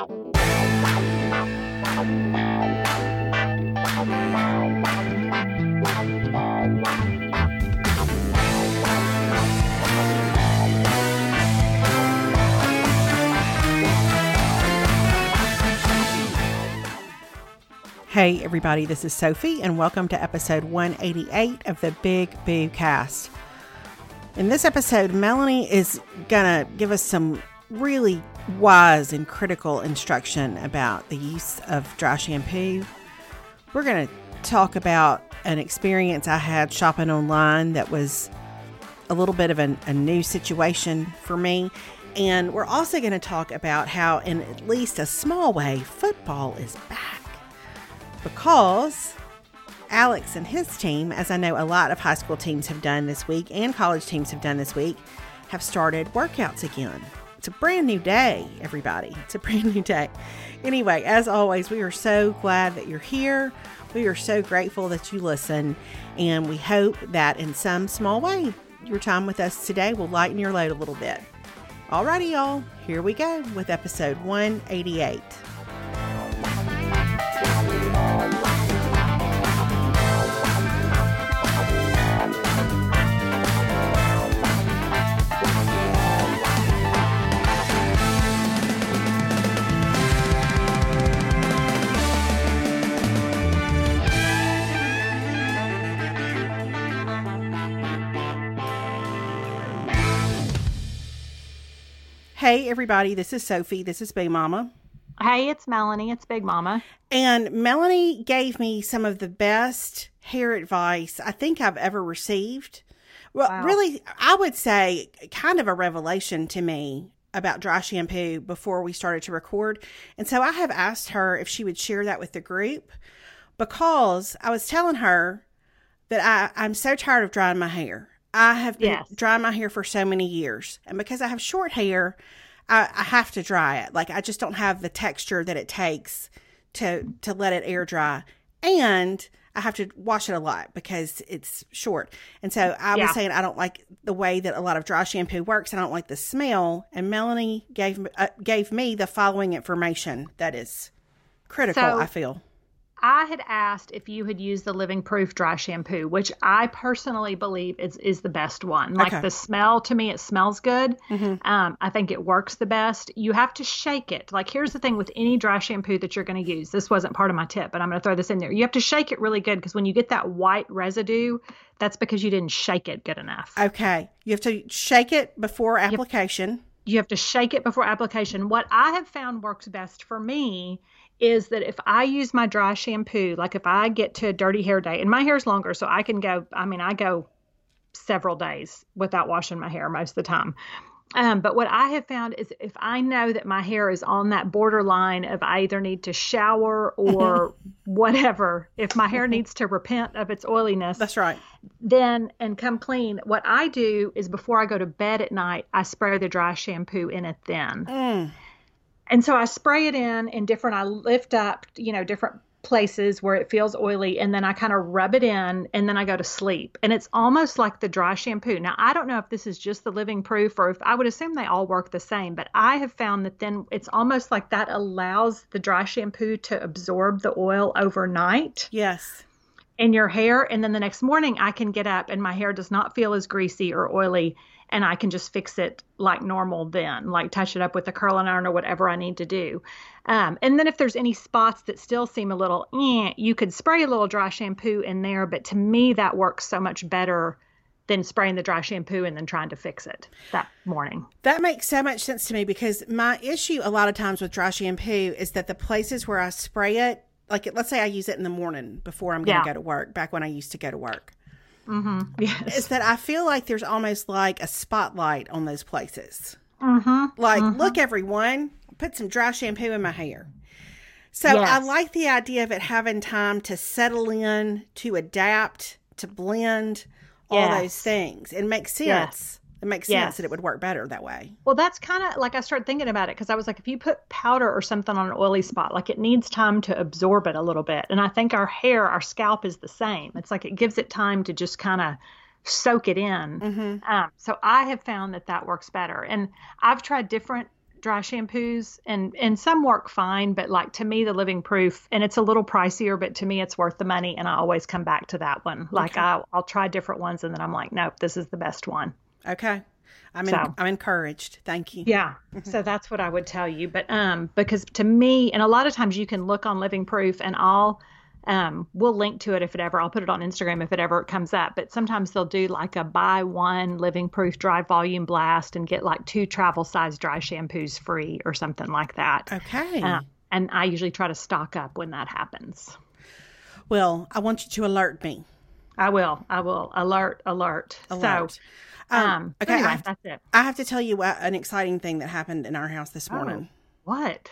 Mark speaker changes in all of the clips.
Speaker 1: Hey, everybody, this is Sophie, and welcome to episode 188 of the Big Boo Cast. In this episode, Melanie is to give us some really wise and critical instruction about the use of dry shampoo. We're going to talk about an experience I had shopping online that was a little bit of an, a new situation for me. And we're also going to talk about how, in at least a small way, football is back because Alex and his team, as I know a lot of high school teams have done this week and college teams have done this week, have started workouts again. It's a brand new day, everybody. It's a brand new day. Anyway, as always, we are so glad that you're here. We are so grateful that you listen, and we hope that in some small way, your time with us today will lighten your load a little bit. Alrighty, y'all, here we go with episode 188. Hey, everybody, this is Sophie. This is Big Mama.
Speaker 2: Hey, it's Melanie. It's Big Mama.
Speaker 1: And Melanie gave me some of the best hair advice I think I've ever received. Well, wow. really, I would say kind of a revelation to me about dry shampoo before we started to record. And so I have asked her if she would share that with the group because I was telling her that I, I'm so tired of drying my hair. I have been yes. drying my hair for so many years. And because I have short hair, I, I, have to dry it. Like I just don't have the texture that it takes to to let it air dry. And I have to wash it a lot because it's short. And so I yeah. was saying I don't like the way that a lot of dry shampoo works. I don't like the smell. And Melanie gave uh, gave me the following information that is critical. So, I feel
Speaker 2: I had asked if you had used the Living Proof dry shampoo, which I personally believe is is the best one. Like okay. the smell to me, it smells good. Mm-hmm. Um, I think it works the best. You have to shake it. Like here's the thing with any dry shampoo that you're going to use. This wasn't part of my tip, but I'm going to throw this in there. You have to shake it really good because when you get that white residue, that's because you didn't shake it good enough.
Speaker 1: Okay, you have to shake it before application.
Speaker 2: You have, you have to shake it before application. What I have found works best for me is that if I use my dry shampoo, like if I get to a dirty hair day, and my hair's longer, so I can go, I mean, I go several days without washing my hair most of the time. Um, but what I have found is if I know that my hair is on that borderline of I either need to shower or whatever, if my hair needs to repent of its oiliness,
Speaker 1: that's right.
Speaker 2: Then and come clean. What I do is before I go to bed at night, I spray the dry shampoo in it then. Mm. And so I spray it in in different, I lift up, you know, different places where it feels oily and then I kind of rub it in and then I go to sleep. And it's almost like the dry shampoo. Now, I don't know if this is just the living proof or if I would assume they all work the same, but I have found that then it's almost like that allows the dry shampoo to absorb the oil overnight.
Speaker 1: Yes.
Speaker 2: In your hair. And then the next morning I can get up and my hair does not feel as greasy or oily and I can just fix it like normal then, like touch it up with a curling iron or whatever I need to do. Um, and then if there's any spots that still seem a little, eh, you could spray a little dry shampoo in there. But to me, that works so much better than spraying the dry shampoo and then trying to fix it that morning.
Speaker 1: That makes so much sense to me because my issue a lot of times with dry shampoo is that the places where I spray it, like let's say I use it in the morning before I'm going to yeah. go to work, back when I used to go to work. Mm-hmm. Yes. Is that I feel like there's almost like a spotlight on those places. Mm-hmm. Like, mm-hmm. look, everyone, put some dry shampoo in my hair. So yes. I like the idea of it having time to settle in, to adapt, to blend, all those things. It makes sense. It makes yes. sense that it would work better that way.
Speaker 2: Well, that's kind of like I started thinking about it because I was like, if you put powder or something on an oily spot, like it needs time to absorb it a little bit. And I think our hair, our scalp is the same. It's like it gives it time to just kind of soak it in. Mm-hmm. Um, so I have found that that works better. And I've tried different dry shampoos and and some work fine, but like to me the living proof and it's a little pricier, but to me it's worth the money and I always come back to that one. Like
Speaker 1: Okay.
Speaker 2: I'll I'll try different ones and then I'm like, nope, this is the best one.
Speaker 1: Okay. I'm in,
Speaker 2: So-
Speaker 1: I'm encouraged. Thank you.
Speaker 2: Yeah. So that's what I would tell you. But um because to me and a lot of times you can look on living proof and I'll um we'll link to it if it ever I'll put it on Instagram if it ever comes up. But sometimes they'll do like a buy one living proof dry volume blast and get like two travel size dry shampoos free or something like that.
Speaker 1: Okay.
Speaker 2: Uh, and I usually try to stock up when that happens.
Speaker 1: well, I want you to alert me.
Speaker 2: I will. I will alert alert.
Speaker 1: Alert.
Speaker 2: So
Speaker 1: Um,
Speaker 2: um
Speaker 1: okay,
Speaker 2: anyway,
Speaker 1: I have,
Speaker 2: that's it.
Speaker 1: I have to tell you what, an exciting thing that happened in our house this morning.
Speaker 2: What?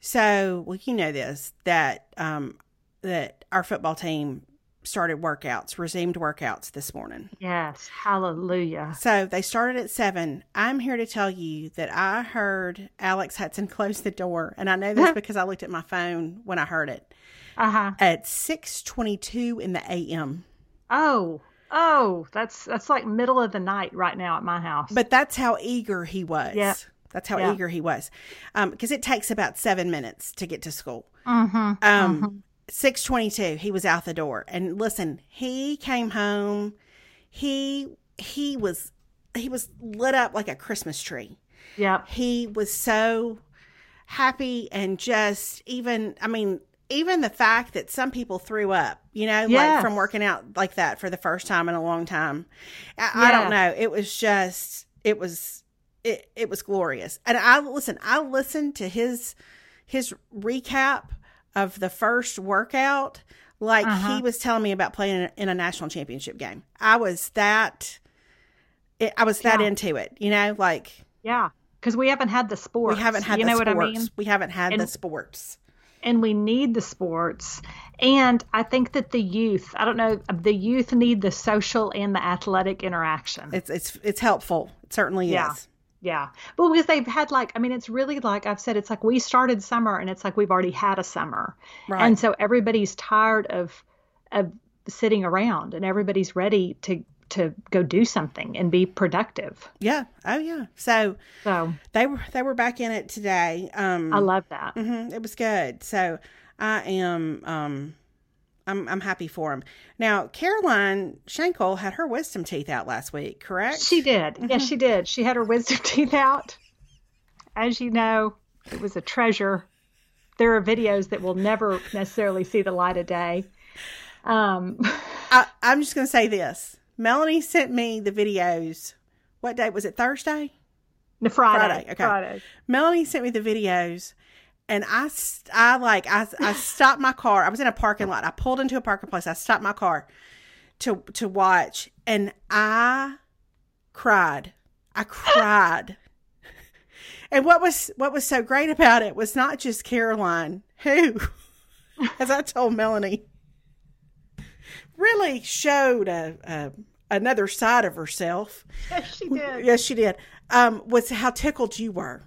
Speaker 1: So, well, you know this that um, that our football team started workouts, resumed workouts this morning.
Speaker 2: Yes. Hallelujah.
Speaker 1: So they started at seven. I'm here to tell you that I heard Alex Hudson close the door, and I know this because I looked at my phone when I heard it
Speaker 2: Uh-huh.
Speaker 1: at six twenty-two in the a.m.
Speaker 2: Oh, oh, that's that's like middle of the night right now at my house.
Speaker 1: But that's how eager he was.
Speaker 2: Yeah.
Speaker 1: That's how
Speaker 2: Yeah.
Speaker 1: eager he was, because it takes about seven minutes to get to school.
Speaker 2: mm-hmm.
Speaker 1: Um, six twenty-two, he was out the door, and listen, he came home. He he was he was lit up like a Christmas tree.
Speaker 2: Yep.
Speaker 1: he was so happy and just even i mean even the fact that some people threw up you know like from working out like that for the first time in a long time i, I don't know it was just it was it, it was glorious and i listen i listened to his his recap of the first workout like
Speaker 2: Uh-huh.
Speaker 1: he was telling me about playing in a, national championship game i was that it, i was that
Speaker 2: Yeah.
Speaker 1: into it you know like
Speaker 2: Yeah. Because we haven't had the sports.
Speaker 1: we haven't had
Speaker 2: you
Speaker 1: the
Speaker 2: know
Speaker 1: sports.
Speaker 2: what I mean?
Speaker 1: We haven't had
Speaker 2: And-
Speaker 1: the sports.
Speaker 2: And we need the sports. And I think that the youth, I don't know, the youth need the social and the athletic interaction.
Speaker 1: It's it's it's helpful. It certainly
Speaker 2: Yeah.
Speaker 1: is.
Speaker 2: Yeah. Well, because they've had like, I mean, it's really like I've said, it's like we started summer and it's like we've already had a summer.
Speaker 1: Right.
Speaker 2: And so everybody's tired of of sitting around and everybody's ready to to go do something and be productive.
Speaker 1: yeah. Oh yeah. So
Speaker 2: So
Speaker 1: they were they were back in it today. Um
Speaker 2: I love that.
Speaker 1: mhm, it was good. So I am um I'm I'm happy for him. Now, Caroline Shankle had her wisdom teeth out last week, correct?
Speaker 2: She did. Yes, she did. She had her wisdom teeth out. As you know, it was a treasure. There are videos that will never necessarily see the light of day. Um,
Speaker 1: I, I'm just going to say this. Melanie sent me the videos. What day was it? Thursday?
Speaker 2: the Friday.
Speaker 1: Friday, okay.
Speaker 2: Friday.
Speaker 1: Melanie sent me the videos, and I, I like, I, I stopped my car. I was in a parking lot. I pulled into a parking place. I stopped my car to to watch, and I cried. I cried. and what was what was so great about it was not just Caroline, who, as I told Melanie, really showed a, a another side of herself.
Speaker 2: Yes, she did.
Speaker 1: Yes, she did. Um, was how tickled you were.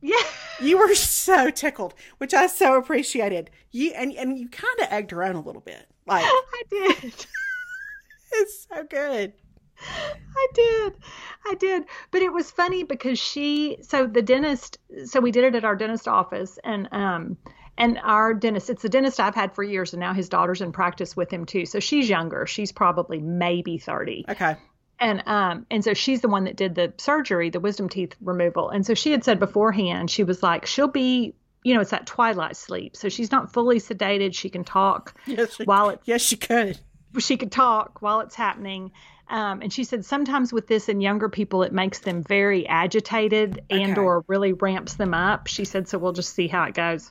Speaker 2: Yeah.
Speaker 1: You were so tickled, which I so appreciated. You and and you kind of egged her on a little bit. Like
Speaker 2: I did.
Speaker 1: it's so good.
Speaker 2: I did. I did. But it was funny because she so the dentist so we did it at our dentist office and um and our dentist it's the dentist I've had for years and now his daughter's in practice with him too. So she's younger. She's probably maybe 30.
Speaker 1: Okay.
Speaker 2: And um and so she's the one that did the surgery, the wisdom teeth removal. And so she had said beforehand, she was like she'll be you know, it's that twilight sleep. So she's not fully sedated. She can talk
Speaker 1: Yes, she,
Speaker 2: while it's
Speaker 1: yes, she could.
Speaker 2: she could talk while it's happening. Um, and she said sometimes with this in younger people, it makes them very agitated and
Speaker 1: Okay.
Speaker 2: or really ramps them up. She said, so we'll just see how it goes.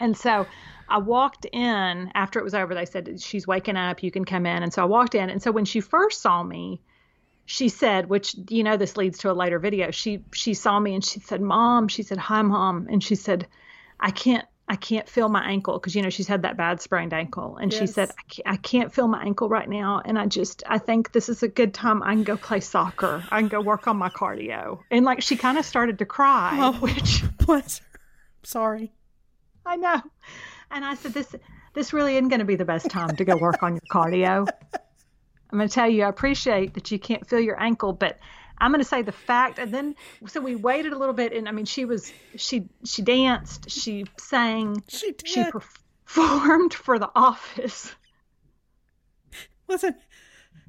Speaker 2: And so I walked in after it was over. They said, she's waking up. You can come in. And so I walked in. And so when she first saw me, she said, which you know this leads to a later video. She she saw me and she said, "Mom," she said, "Hi, mom," and she said, "I can't I can't feel my ankle because you know she's had that bad sprained ankle." And she said, I can't, "I can't feel my ankle right now, and I just I think this is a good time I can go play soccer. I can go work on my cardio." And like she kind of started to cry,
Speaker 1: Oh.
Speaker 2: which
Speaker 1: Bless her. Sorry.
Speaker 2: I know. And I said, "This this really isn't going to be the best time to go work on your cardio." I'm going to tell you, I appreciate that you can't feel your ankle, but I'm going to say the fact, and then so we waited a little bit, and I mean, she was she she danced, she sang,
Speaker 1: She did.
Speaker 2: she performed for the office.
Speaker 1: Listen,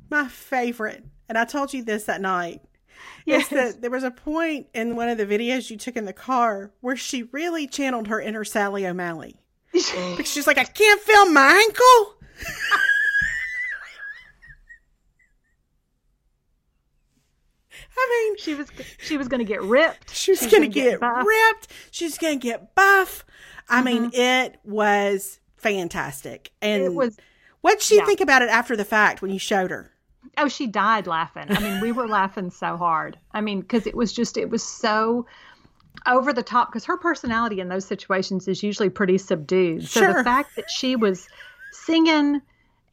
Speaker 1: my favorite, and I told you this that night,
Speaker 2: Yes.
Speaker 1: that there was a point in one of the videos you took in the car where she really channeled her inner Sally O'Malley. Because she's like, I can't feel my ankle. I mean,
Speaker 2: she was she was going to get ripped.
Speaker 1: she was
Speaker 2: She's
Speaker 1: going to get,
Speaker 2: buff.
Speaker 1: ripped. She's going to get buff. I mean,
Speaker 2: Mm-hmm.
Speaker 1: it was fantastic. And
Speaker 2: It was
Speaker 1: what'd she
Speaker 2: yeah.
Speaker 1: think about it after the fact when you showed her?
Speaker 2: Oh, she died laughing. I mean, we were laughing so hard. I mean, because it was just, it was so over the top. Because her personality in those situations is usually pretty subdued.
Speaker 1: Sure.
Speaker 2: So the fact that she was singing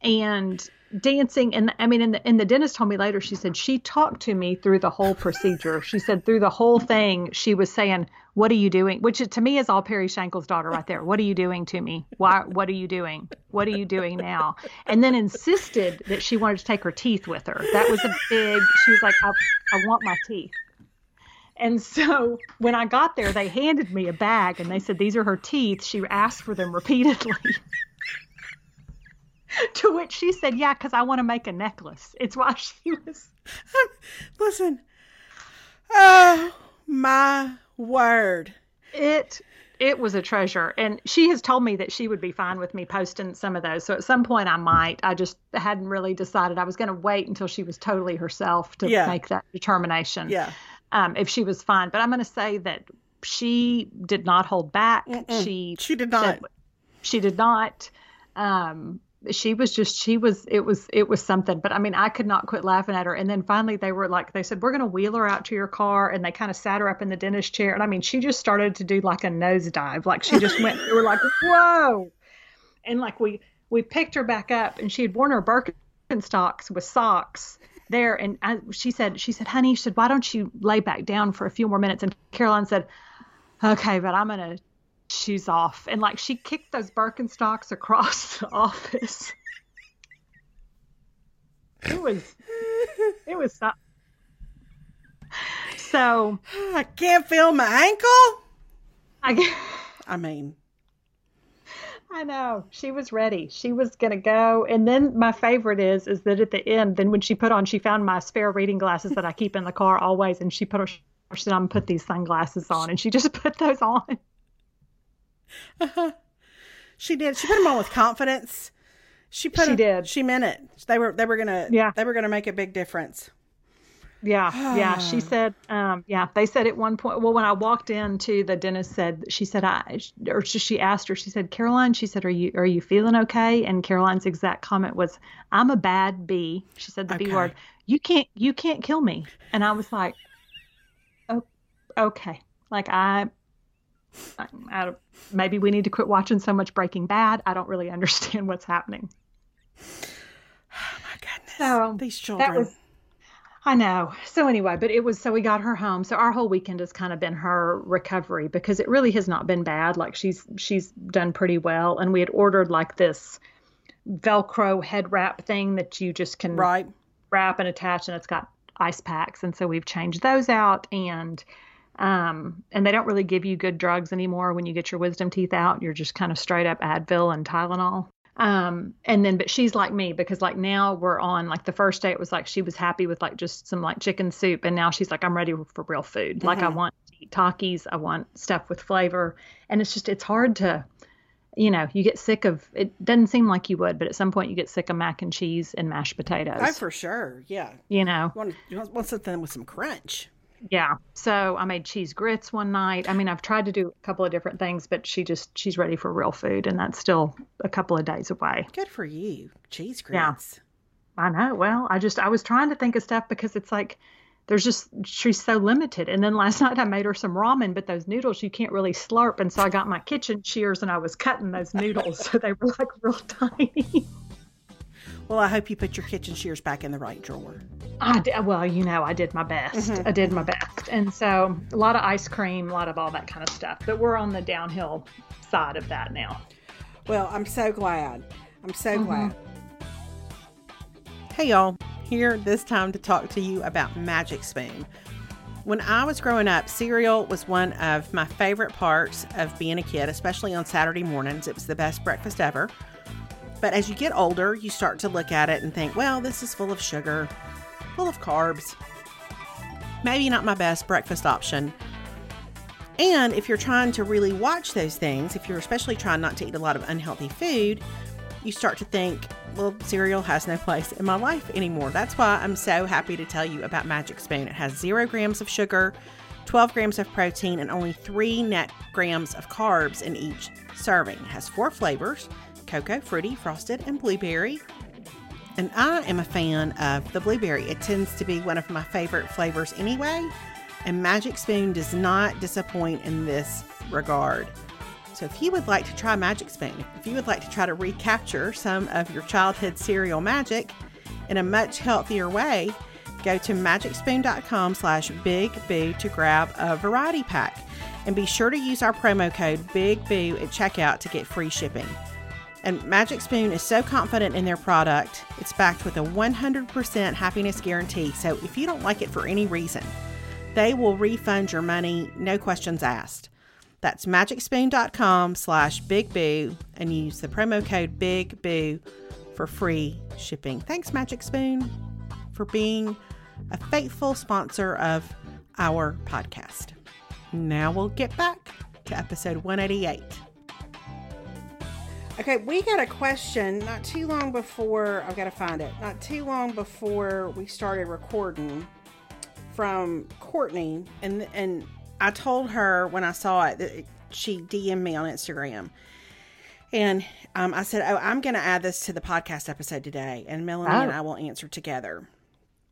Speaker 2: and dancing, and I mean, and the, and the dentist told me later, she said she talked to me through the whole procedure. She said through the whole thing, she was saying, "What are you doing?" Which to me is all Perry Shankle's daughter right there. What are you doing to me? Why? What are you doing? What are you doing now? And then insisted that she wanted to take her teeth with her. That was a big. She was like, "I, I want my teeth." And so when I got there, they handed me a bag and they said, These are her teeth. She asked for them repeatedly. to which she said, Yeah, because I want to make a necklace. It's why she was.
Speaker 1: Listen. Oh, my word.
Speaker 2: It. It was a treasure. And she has told me that she would be fine with me posting some of those. So at some point I might. I just hadn't really decided. I was going to wait until she was totally herself to
Speaker 1: Yeah.
Speaker 2: make that determination.
Speaker 1: Yeah.
Speaker 2: Um, if she was fine. But I'm going to say that she did not hold back.
Speaker 1: Mm-mm.
Speaker 2: She
Speaker 1: She did
Speaker 2: said
Speaker 1: not.
Speaker 2: she did not um she was just she was it was it was something but i mean i could not quit laughing at her. And then finally they were like they said we're going to wheel her out to your car and they kind of sat her up in the dentist chair. And i mean she just started to do like a nosedive like she just went we were like whoa. And like we we picked her back up and she had worn her birkenstocks with socks there. And I, she said she said honey she said why don't you lay back down for a few more minutes? And caroline said okay but i'm gonna shoes off and like she kicked those birkenstocks across the office it was it was so, so
Speaker 1: I can't feel my ankle.
Speaker 2: i
Speaker 1: I mean,
Speaker 2: I know she was ready. She was gonna go, and then my favorite is is that at the end, then when she put on, she found my spare reading glasses that I keep in the car always, and she put her. She said, "I'm gonna put these sunglasses on," and she just put those on.
Speaker 1: She did. She put them on with confidence. She put.
Speaker 2: She did.
Speaker 1: She meant it. They were. They were gonna.
Speaker 2: Yeah.
Speaker 1: They were gonna make a big difference.
Speaker 2: Yeah, yeah. She said, um, yeah. They said at one point. Well, when I walked into the dentist, said she said I, or she asked her. She said, Caroline. She said, are you are you feeling okay? And Caroline's exact comment was, I'm a bad bee. She said the
Speaker 1: Okay.
Speaker 2: B word. You can't you can't kill me. And I was like, oh, okay. Like I. I, I maybe we need to quit watching so much Breaking Bad. I don't really understand what's happening.
Speaker 1: Oh my goodness.
Speaker 2: So,
Speaker 1: These children.
Speaker 2: Was I know. So anyway, but it was so we got her home. So our whole weekend has kind of been her recovery because it really has not been bad. Like she's she's done pretty well and we had ordered like this velcro head wrap thing that you just can
Speaker 1: right.
Speaker 2: wrap and attach and it's got ice packs and so we've changed those out and um and they don't really give you good drugs anymore when you get your wisdom teeth out. You're just kind of straight up advil and tylenol. Um and then but she's like me because like now we're on like the first day it was like she was happy with like just some like chicken soup. And now she's like i'm ready for real food. Like i want to eat takis. I want stuff with flavor. And it's just it's hard to you know you get sick of it doesn't seem like you would but at some point you get sick of mac and cheese and mashed potatoes.
Speaker 1: Oh, for sure. Yeah.
Speaker 2: you know?
Speaker 1: You want, you want something with some crunch.
Speaker 2: Yeah. So i made cheese grits one night. I mean i've tried to do a couple of different things but she just she's ready for real food and that's still a couple of days away.
Speaker 1: Good for you. Cheese grits. Yeah.
Speaker 2: i know. Well i just i was trying to think of stuff because it's like there's just she's so limited. And then last night i made her some ramen but those noodles you can't really slurp. And so i got my kitchen shears and i was cutting those noodles. So they were like real tiny
Speaker 1: Well, I hope you put your kitchen shears back in the right drawer.
Speaker 2: I did, well, you know, I did my best. I did my best. And so a lot of ice cream, a lot of all that kind of stuff. But we're on the downhill side of that now.
Speaker 1: Well, I'm so glad. I'm so
Speaker 2: Mm-hmm.
Speaker 1: glad. Hey, y'all. here this time to talk to you about Magic Spoon. When I was growing up, cereal was one of my favorite parts of being a kid, especially on Saturday mornings. It was the best breakfast ever. But as you get older, you start to look at it and think, well, this is full of sugar, full of carbs. Maybe not my best breakfast option. And if you're trying to really watch those things, if you're especially trying not to eat a lot of unhealthy food, you start to think, well, cereal has no place in my life anymore. That's why I'm so happy to tell you about Magic Spoon. It has zero grams of sugar, 12 grams of protein, and only three net grams of carbs in each serving. It has four flavors cocoa, fruity, frosted, and blueberry. And I am a fan of the blueberry. It tends to be one of my favorite flavors anyway, and Magic Spoon does not disappoint in this regard. So, if you would like to try Magic Spoon, if you would like to try to recapture some of your childhood cereal magic in a much healthier way, go to magicspoon.com slash big boo to grab a variety pack. And be sure to use our promo code Big Boo at checkout to get free shipping. And Magic Spoon is so confident in their product, it's backed with a 100% happiness guarantee. So if you don't like it for any reason, they will refund your money, no questions asked. That's magicspoon.com slash big boo and use the promo code big boo for free shipping. Thanks, Magic Spoon, for being a faithful sponsor of our podcast. Now we'll get back to episode 188. Okay, we got a question not too long before I've got to find it. Not too long before we started recording from Courtney, and and I told her when I saw it that she DM'd me on Instagram, and um, I said, "Oh, I'm going to add this to the podcast episode today, and Melanie oh. and I will answer together."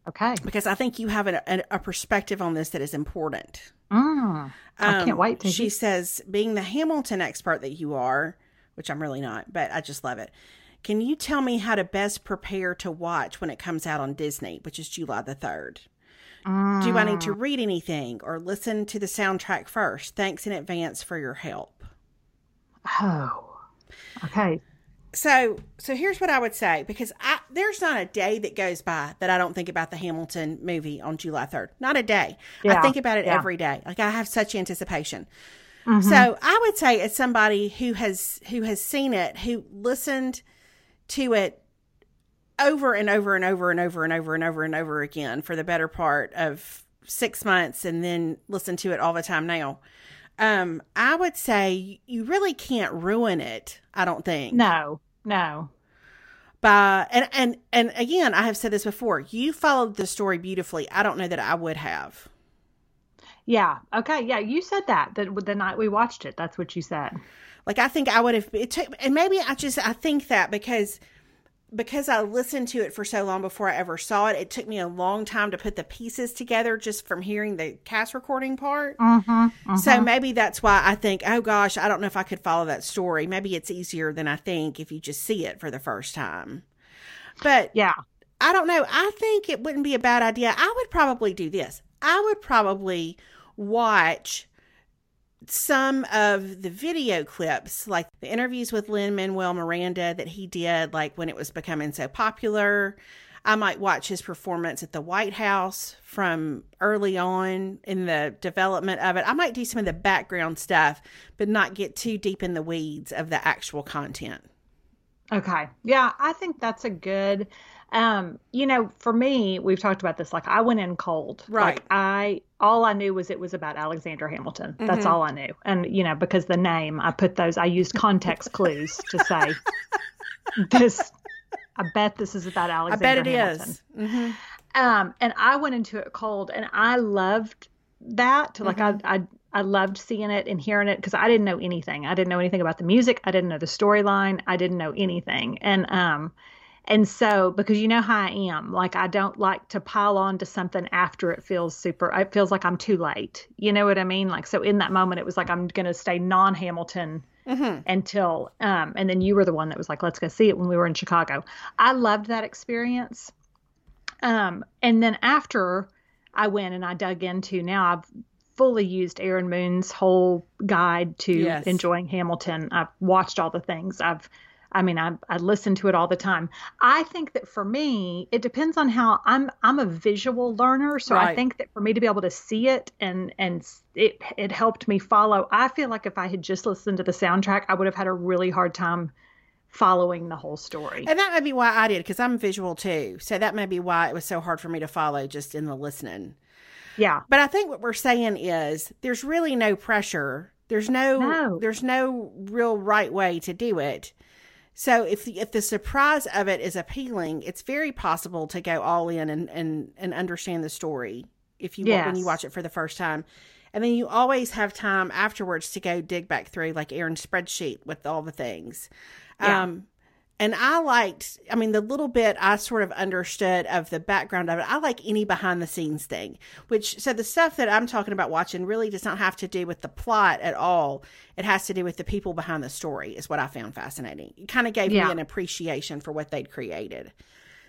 Speaker 2: Okay.
Speaker 1: Because I think you have a, a, a perspective on this that is important.
Speaker 2: Mm, I um, can't wait to.
Speaker 1: She says, being the Hamilton expert that you are which I'm really not, but I just love it. Can you tell me how to best prepare to watch when it comes out on Disney, which is July the 3rd? Mm. Do I need to mm. read anything or listen to the soundtrack first? Thanks in advance for your help.
Speaker 2: Oh, okay.
Speaker 1: So, so here's what I would say because I, there's not a day that goes by that I don't think about the Hamilton movie on July 3rd. Not a day. Yeah. I think about it yeah. every day. Like I have such anticipation. Mm-hmm. So I would say as somebody who has who has seen it, who listened to it over and over and over and over and over and over and over again for the better part of six months and then listen to it all the time now. Um, I would say you really can't ruin it, I don't think.
Speaker 2: No, no.
Speaker 1: By and and and again, I have said this before. You followed the story beautifully. I don't know that I would have.
Speaker 2: Yeah. Okay. Yeah. You said that that the night we watched it. That's what you said.
Speaker 1: Like I think I would have. It took, and maybe I just I think that because because I listened to it for so long before I ever saw it, it took me a long time to put the pieces together just from hearing the cast recording part.
Speaker 2: Mm-hmm, mm-hmm.
Speaker 1: So maybe that's why I think, oh gosh, I don't know if I could follow that story. Maybe it's easier than I think if you just see it for the first time. But
Speaker 2: yeah,
Speaker 1: I don't know. I think it wouldn't be a bad idea. I would probably do this. I would probably watch some of the video clips, like the interviews with Lin Manuel Miranda that he did, like when it was becoming so popular. I might watch his performance at the White House from early on in the development of it. I might do some of the background stuff, but not get too deep in the weeds of the actual content.
Speaker 2: Okay. Yeah, I think that's a good um, you know, for me, we've talked about this. Like, I went in cold.
Speaker 1: Right.
Speaker 2: Like, I all I knew was it was about Alexander Hamilton. Mm-hmm. That's all I knew. And you know, because the name, I put those. I used context clues to say this. I bet this is about Alexander. I bet it Hamilton. is. Mm-hmm. Um, and I went into it cold, and I loved that. Like, mm-hmm. I, I I loved seeing it and hearing it because I didn't know anything. I didn't know anything about the music. I didn't know the storyline. I didn't know anything. And um, and so, because you know how I am, like I don't like to pile on to something after it feels super, it feels like I'm too late. You know what I mean? Like, so in that moment, it was like, I'm going to stay non Hamilton mm-hmm. until, um, and then you were the one that was like, let's go see it when we were in Chicago. I loved that experience. Um, and then after I went and I dug into now, I've fully used Erin Moon's whole guide to yes. enjoying Hamilton. I've watched all the things. I've I mean, I, I listen to it all the time. I think that for me, it depends on how I'm. I'm a visual learner, so
Speaker 1: Right.
Speaker 2: I think that for me to be able to see it and and it it helped me follow. I feel like if I had just listened to the soundtrack, I would have had a really hard time following the whole story.
Speaker 1: And that may be why I did, because I'm visual too. So that may be why it was so hard for me to follow just in the listening.
Speaker 2: Yeah,
Speaker 1: But I think what we're saying is there's really no pressure. There's no,
Speaker 2: No.
Speaker 1: there's no real right way to do it. So if the, if the surprise of it is appealing, it's very possible to go all in and and, and understand the story if you when you watch it for the first time. And then you always have time afterwards to go dig back through like Erin's spreadsheet with all the things.
Speaker 2: Yeah.
Speaker 1: Um and I liked, I mean, the little bit I sort of understood of the background of it. I like any behind the scenes thing, which, so the stuff that I'm talking about watching really does not have to do with the plot at all. It has to do with the people behind the story, is what I found fascinating. It kind of gave
Speaker 2: Yeah.
Speaker 1: me an appreciation for what they'd created.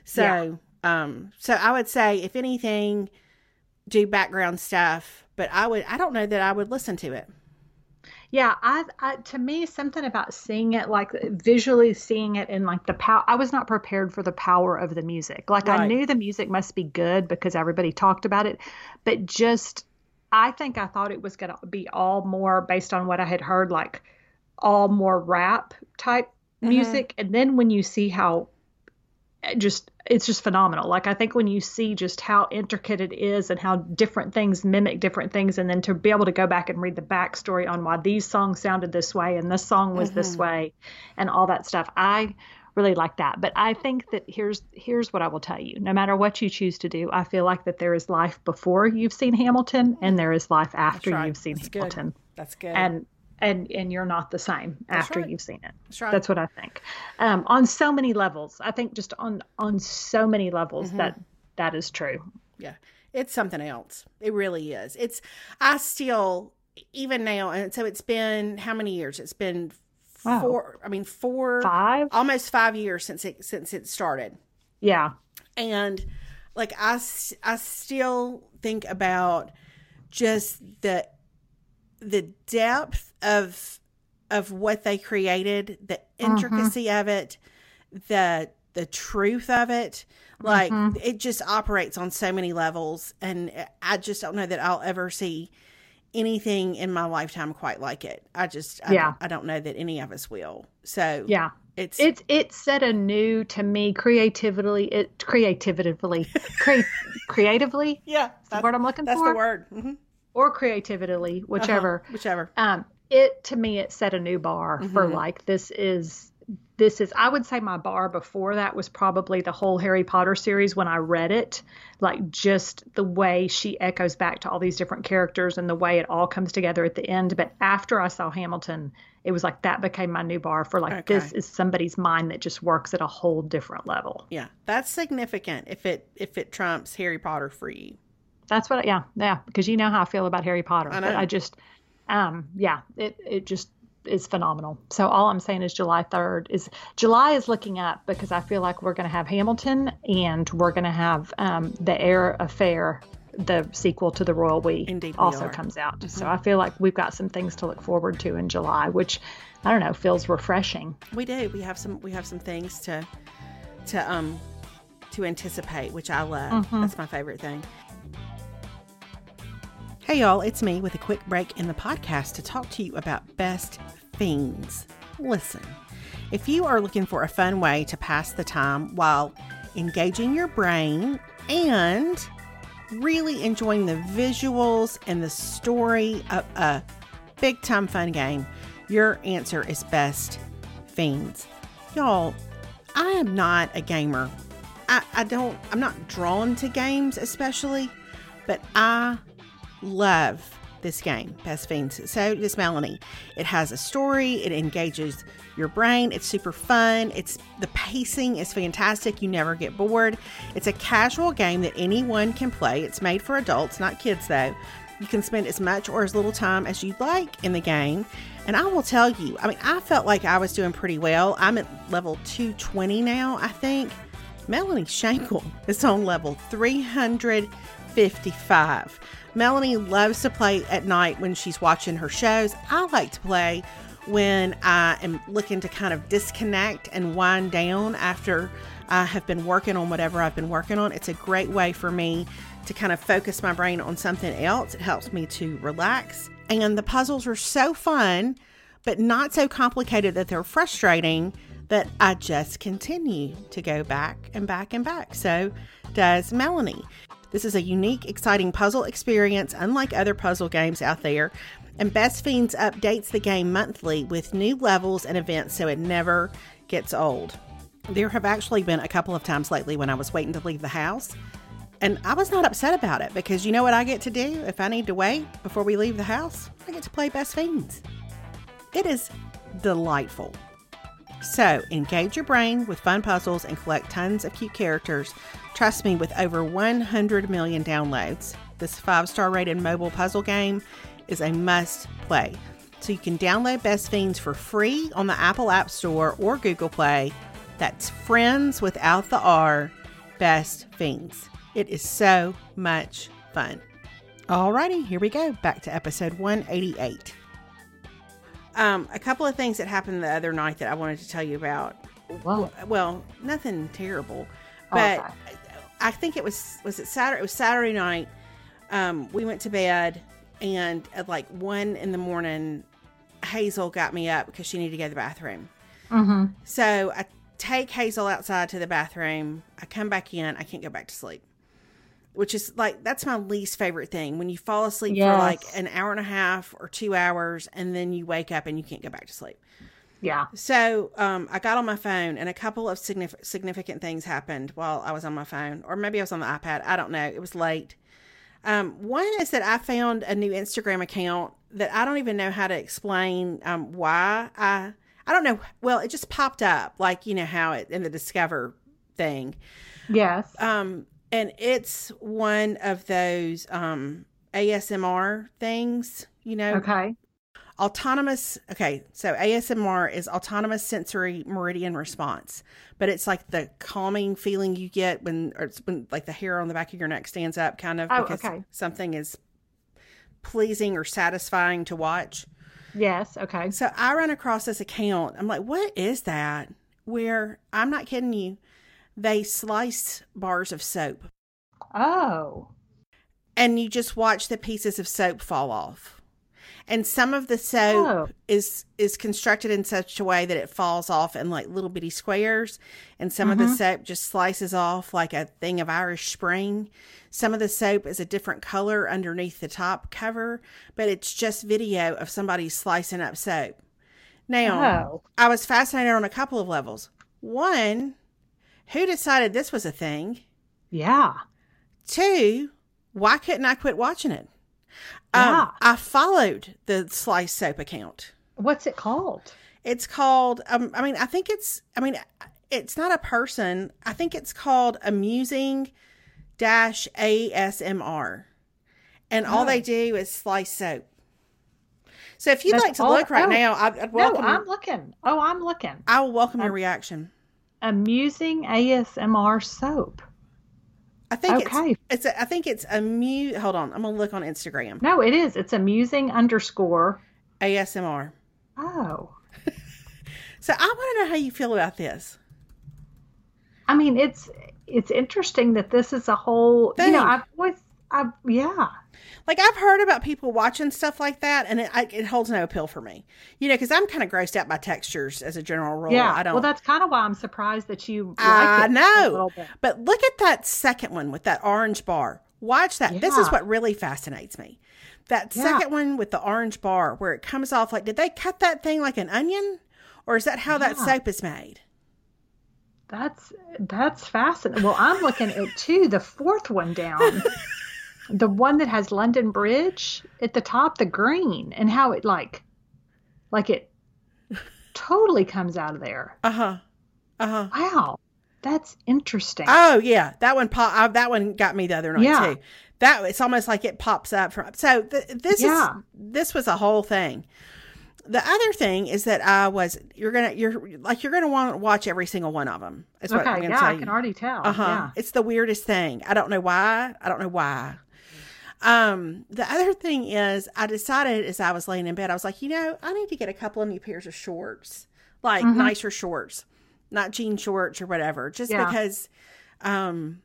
Speaker 1: So, um, so I would say, if anything, do background stuff, but I would, I don't know that I would listen to it.
Speaker 2: Yeah, I, I to me something about seeing it like visually seeing it in like the power. I was not prepared for the power of the music. Like I knew the music must be good because everybody talked about it, but just I think I thought it was going to be all more based on what I had heard, like all more rap type mm-hmm. music. And then when you see how just it's just phenomenal. Like I think when you see just how intricate it is and how different things mimic different things, and then to be able to go back and read the backstory on why these songs sounded this way and this song was this mm-hmm. way, and all that stuff, I really like that. But I think that here's here's what I will tell you: no matter what you choose to do, I feel like that there is life before you've seen Hamilton, and mm-hmm. there is life after
Speaker 1: right.
Speaker 2: you've seen
Speaker 1: That's good.
Speaker 2: Hamilton,
Speaker 1: That's good.
Speaker 2: and and and you're not the same after
Speaker 1: right.
Speaker 2: you've seen it.
Speaker 1: That's right.
Speaker 2: That's what I think. Um, on so many levels, I think just on on so many levels
Speaker 1: Mm-hmm.
Speaker 2: that that is true.
Speaker 1: Yeah. It's something else. It really is. It's I still even now and so it's been how many years? It's been
Speaker 2: Wow.
Speaker 1: four I mean four
Speaker 2: Five?
Speaker 1: almost 5 years since it since it started.
Speaker 2: Yeah,
Speaker 1: And like I I still think about just the the depth of of what they created, the intricacy of it, the the truth of it. Like it just operates on so many levels and I just don't know that I'll ever see anything in my lifetime quite like it. I just I,
Speaker 2: Yeah.
Speaker 1: don't, I don't know that any of us will. So
Speaker 2: yeah.
Speaker 1: it's
Speaker 2: It's it set a new to me creatively. It creatively, crea- creatively.
Speaker 1: yeah,
Speaker 2: That's the word I'm looking
Speaker 1: that's
Speaker 2: for.
Speaker 1: That's the word. Mhm.
Speaker 2: Or creatively, whichever.
Speaker 1: Uh-huh. Whichever.
Speaker 2: um it to me it set a new bar for like this is this is i would say my bar before that was probably the whole harry potter series when i read it like just the way she echoes back to all these different characters and the way it all comes together at the end but after i saw hamilton it was like that became my new bar for like
Speaker 1: Okay.
Speaker 2: this is somebody's mind that just works at a whole different level
Speaker 1: Yeah, that's significant if it if it trumps Harry Potter for you.
Speaker 2: That's what, yeah, yeah, because you know how I feel about Harry Potter.
Speaker 1: I
Speaker 2: But. I just, um, yeah, it it just is phenomenal. So all I'm saying is July 3rd is July is looking up because I feel like we're going to have Hamilton and we're going to have um, the Heir Affair, the sequel to the Royal We,
Speaker 1: Indeed we
Speaker 2: also.
Speaker 1: Mm-hmm.
Speaker 2: comes out. So I feel like we've got some things to look forward to in July, which I don't know feels refreshing.
Speaker 1: We do. We have some we have some things to to um to anticipate, which I love. That's my favorite thing. Hey y'all, it's me with a quick break in the podcast to talk to you about Best Fiends. Listen, if you are looking for a fun way to pass the time while engaging your brain and really enjoying the visuals and the story of a big time fun game, your answer is Best Fiends. Y'all, I am not a gamer. I, I don't, I'm not drawn to games especially, but I love this game, Best Fiends. So does Melanie. It has a story, it engages your brain, it's super fun, it's the pacing is fantastic, you never get bored. It's a casual game that anyone can play. It's made for adults, not kids though. You can spend as much or as little time as you'd like in the game. And I will tell you, I mean, I felt like I was doing pretty well. I'm at level 220 now, I think. Melanie Shankle is on level 355. Melanie loves to play at night when she's watching her shows. I like to play when I am looking to kind of disconnect and wind down after I have been working on whatever I've been working on. It's a great way for me to kind of focus my brain on something else. It helps me to relax. And the puzzles are so fun, but not so complicated that they're frustrating that I just continue to go back and back and back. So does Melanie. This is a unique, exciting puzzle experience, unlike other puzzle games out there. And Best Fiends updates the game monthly with new levels and events so it never gets old. There have actually been a couple of times lately when I was waiting to leave the house, and I was not upset about it because you know what I get to do if I need to wait before we leave the house? I get to play Best Fiends. It is delightful. So, engage your brain with fun puzzles and collect tons of cute characters. Trust me, with over 100 million downloads, this five star rated mobile puzzle game is a must play. So, you can download Best Fiends for free on the Apple App Store or Google Play. That's Friends without the R, Best Fiends. It is so much fun. Alrighty, here we go. Back to episode 188. Um, a couple of things that happened the other night that I wanted to tell you about.
Speaker 2: Whoa.
Speaker 1: Well, nothing terrible, but
Speaker 2: Okay.
Speaker 1: I think it was was it Saturday? It was Saturday night. Um, we went to bed, and at like one in the morning, Hazel got me up because she needed to go to the bathroom.
Speaker 2: Mm-hmm.
Speaker 1: So I take Hazel outside to the bathroom. I come back in. I can't go back to sleep, which is like that's my least favorite thing. When you fall asleep for like an hour and a half or two hours, and then you wake up and you can't go back to sleep.
Speaker 2: Yeah.
Speaker 1: So um, I got on my phone, and a couple of signif- significant things happened while I was on my phone, or maybe I was on the iPad. I don't know. It was late. Um, one is that I found a new Instagram account that I don't even know how to explain um, why. I I don't know. Well, it just popped up, like you know how it in the Discover thing.
Speaker 2: Yes.
Speaker 1: Um, and it's one of those um, ASMR things. You know,
Speaker 2: okay.
Speaker 1: Autonomous okay so asmr is autonomous sensory meridian response but it's like the calming feeling you get when or it's when like the hair on the back of your neck stands up kind of
Speaker 2: Oh,
Speaker 1: because
Speaker 2: okay.
Speaker 1: something is pleasing or satisfying to watch
Speaker 2: Yes. Okay.
Speaker 1: so i run across this account i'm like what is that where i'm not kidding you they slice bars of soap
Speaker 2: Oh.
Speaker 1: and you just watch the pieces of soap fall off and some of the soap
Speaker 2: Oh.
Speaker 1: is is constructed in such a way that it falls off in like little bitty squares and some of the
Speaker 2: Mhm.
Speaker 1: soap just slices off like a thing of irish spring some of the soap is a different color underneath the top cover but it's just video of somebody slicing up soap now
Speaker 2: Oh.
Speaker 1: i was fascinated on a couple of levels one who decided this was a thing
Speaker 2: Yeah.
Speaker 1: Two, why couldn't I quit watching it?
Speaker 2: Yeah.
Speaker 1: Um, I followed the Slice Soap account.
Speaker 2: What's it called?
Speaker 1: It's called, um, I mean, I think it's, I mean, it's not a person. I think it's called Amusing Dash ASMR. And all
Speaker 2: Oh.
Speaker 1: they do is slice soap. So if you'd
Speaker 2: That's
Speaker 1: like to
Speaker 2: all-
Speaker 1: look right
Speaker 2: oh.
Speaker 1: now, I'd, I'd
Speaker 2: No,
Speaker 1: welcome,
Speaker 2: I'm looking. Oh, I'm looking.
Speaker 1: I will welcome your reaction.
Speaker 2: Amusing ASMR soap.
Speaker 1: I think
Speaker 2: Okay.
Speaker 1: it's, it's a, I think it's amu. Hold on, I'm gonna look on Instagram.
Speaker 2: No, it is. It's amusing underscore.
Speaker 1: ASMR.
Speaker 2: Oh.
Speaker 1: So I want to know how you feel about this.
Speaker 2: I mean, it's it's interesting that this is a whole. You know, I've always, I yeah,
Speaker 1: Like I've heard about people watching stuff like that, and it I, it holds no appeal for me. You know, because I'm kind of grossed out by textures as a general rule.
Speaker 2: yeah.
Speaker 1: I don't.
Speaker 2: Well, that's kind of why I'm surprised that you like
Speaker 1: I
Speaker 2: it a
Speaker 1: know.
Speaker 2: little bit.
Speaker 1: but look at that second one with that orange bar. Watch that. This is what really fascinates me. That
Speaker 2: Yeah.
Speaker 1: second one with the orange bar, where it comes off like, did they cut that thing like an onion, or is that how that soap is made?
Speaker 2: That's that's fascinating. Well, I'm looking at two, the fourth one down, the one that has London Bridge at the top, the green, and how it like, like it totally comes out of there.
Speaker 1: Uh huh. Uh huh.
Speaker 2: Wow, that's interesting.
Speaker 1: Oh yeah, that one pop. Uh, that one got me the other night
Speaker 2: Yeah.
Speaker 1: too. That it's almost like it pops up from. So th- this
Speaker 2: Yeah.
Speaker 1: is this was a whole thing. The other thing is that I was you're gonna you're like you're gonna want to watch every single one of them. Is what I'm
Speaker 2: okay,
Speaker 1: gonna
Speaker 2: yeah,
Speaker 1: tell
Speaker 2: I can already tell.
Speaker 1: Uh huh.
Speaker 2: Yeah.
Speaker 1: It's the weirdest thing. I don't know why. I don't know why. Um, the other thing is, I decided as I was laying in bed, I was like, you know, I need to get a couple of new pairs of shorts, like
Speaker 2: Mhm.
Speaker 1: nicer shorts, not jean shorts or whatever, just
Speaker 2: Yeah.
Speaker 1: because, um,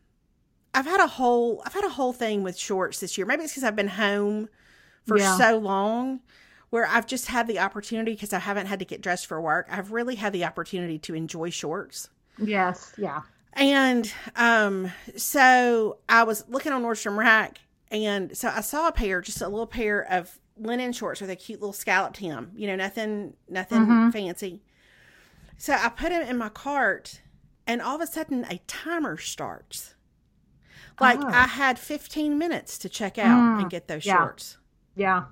Speaker 1: I've had a whole, I've had a whole thing with shorts this year. Maybe it's because I've been home for
Speaker 2: Yeah.
Speaker 1: so long where I've just had the opportunity because I haven't had to get dressed for work. I've really had the opportunity to enjoy shorts.
Speaker 2: Yes. Yeah.
Speaker 1: And um, so I was looking on Nordstrom Rack, and so I saw a pair, just a little pair of linen shorts with a cute little scalloped hem. You know, nothing, nothing
Speaker 2: Mhm.
Speaker 1: fancy. So I put them in my cart, and all of a sudden, a timer starts. Like
Speaker 2: Oh.
Speaker 1: I had 15 minutes to check out
Speaker 2: Mm,
Speaker 1: and get those
Speaker 2: yeah.
Speaker 1: shorts.
Speaker 2: Yeah.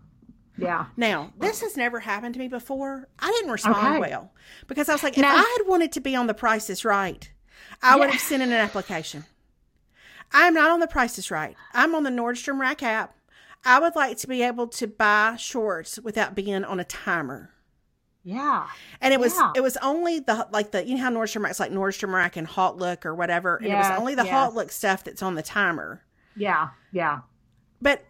Speaker 2: Yeah.
Speaker 1: Now, this has never happened to me before. I didn't respond
Speaker 2: Okay.
Speaker 1: well because I was like, if
Speaker 2: Now-
Speaker 1: I had wanted to be on the Price is Right, I would have sent in an application. I'm not on the Price is Right. I'm on the Nordstrom Rack app. I would like to be able to buy shorts without being on a timer.
Speaker 2: Yeah.
Speaker 1: And it was
Speaker 2: Yeah.
Speaker 1: it was only the like the you know how Nordstrom Rack's like Nordstrom Rack and HauteLook or whatever, and it was only the HauteLook stuff that's on the timer.
Speaker 2: Yeah. Yeah.
Speaker 1: but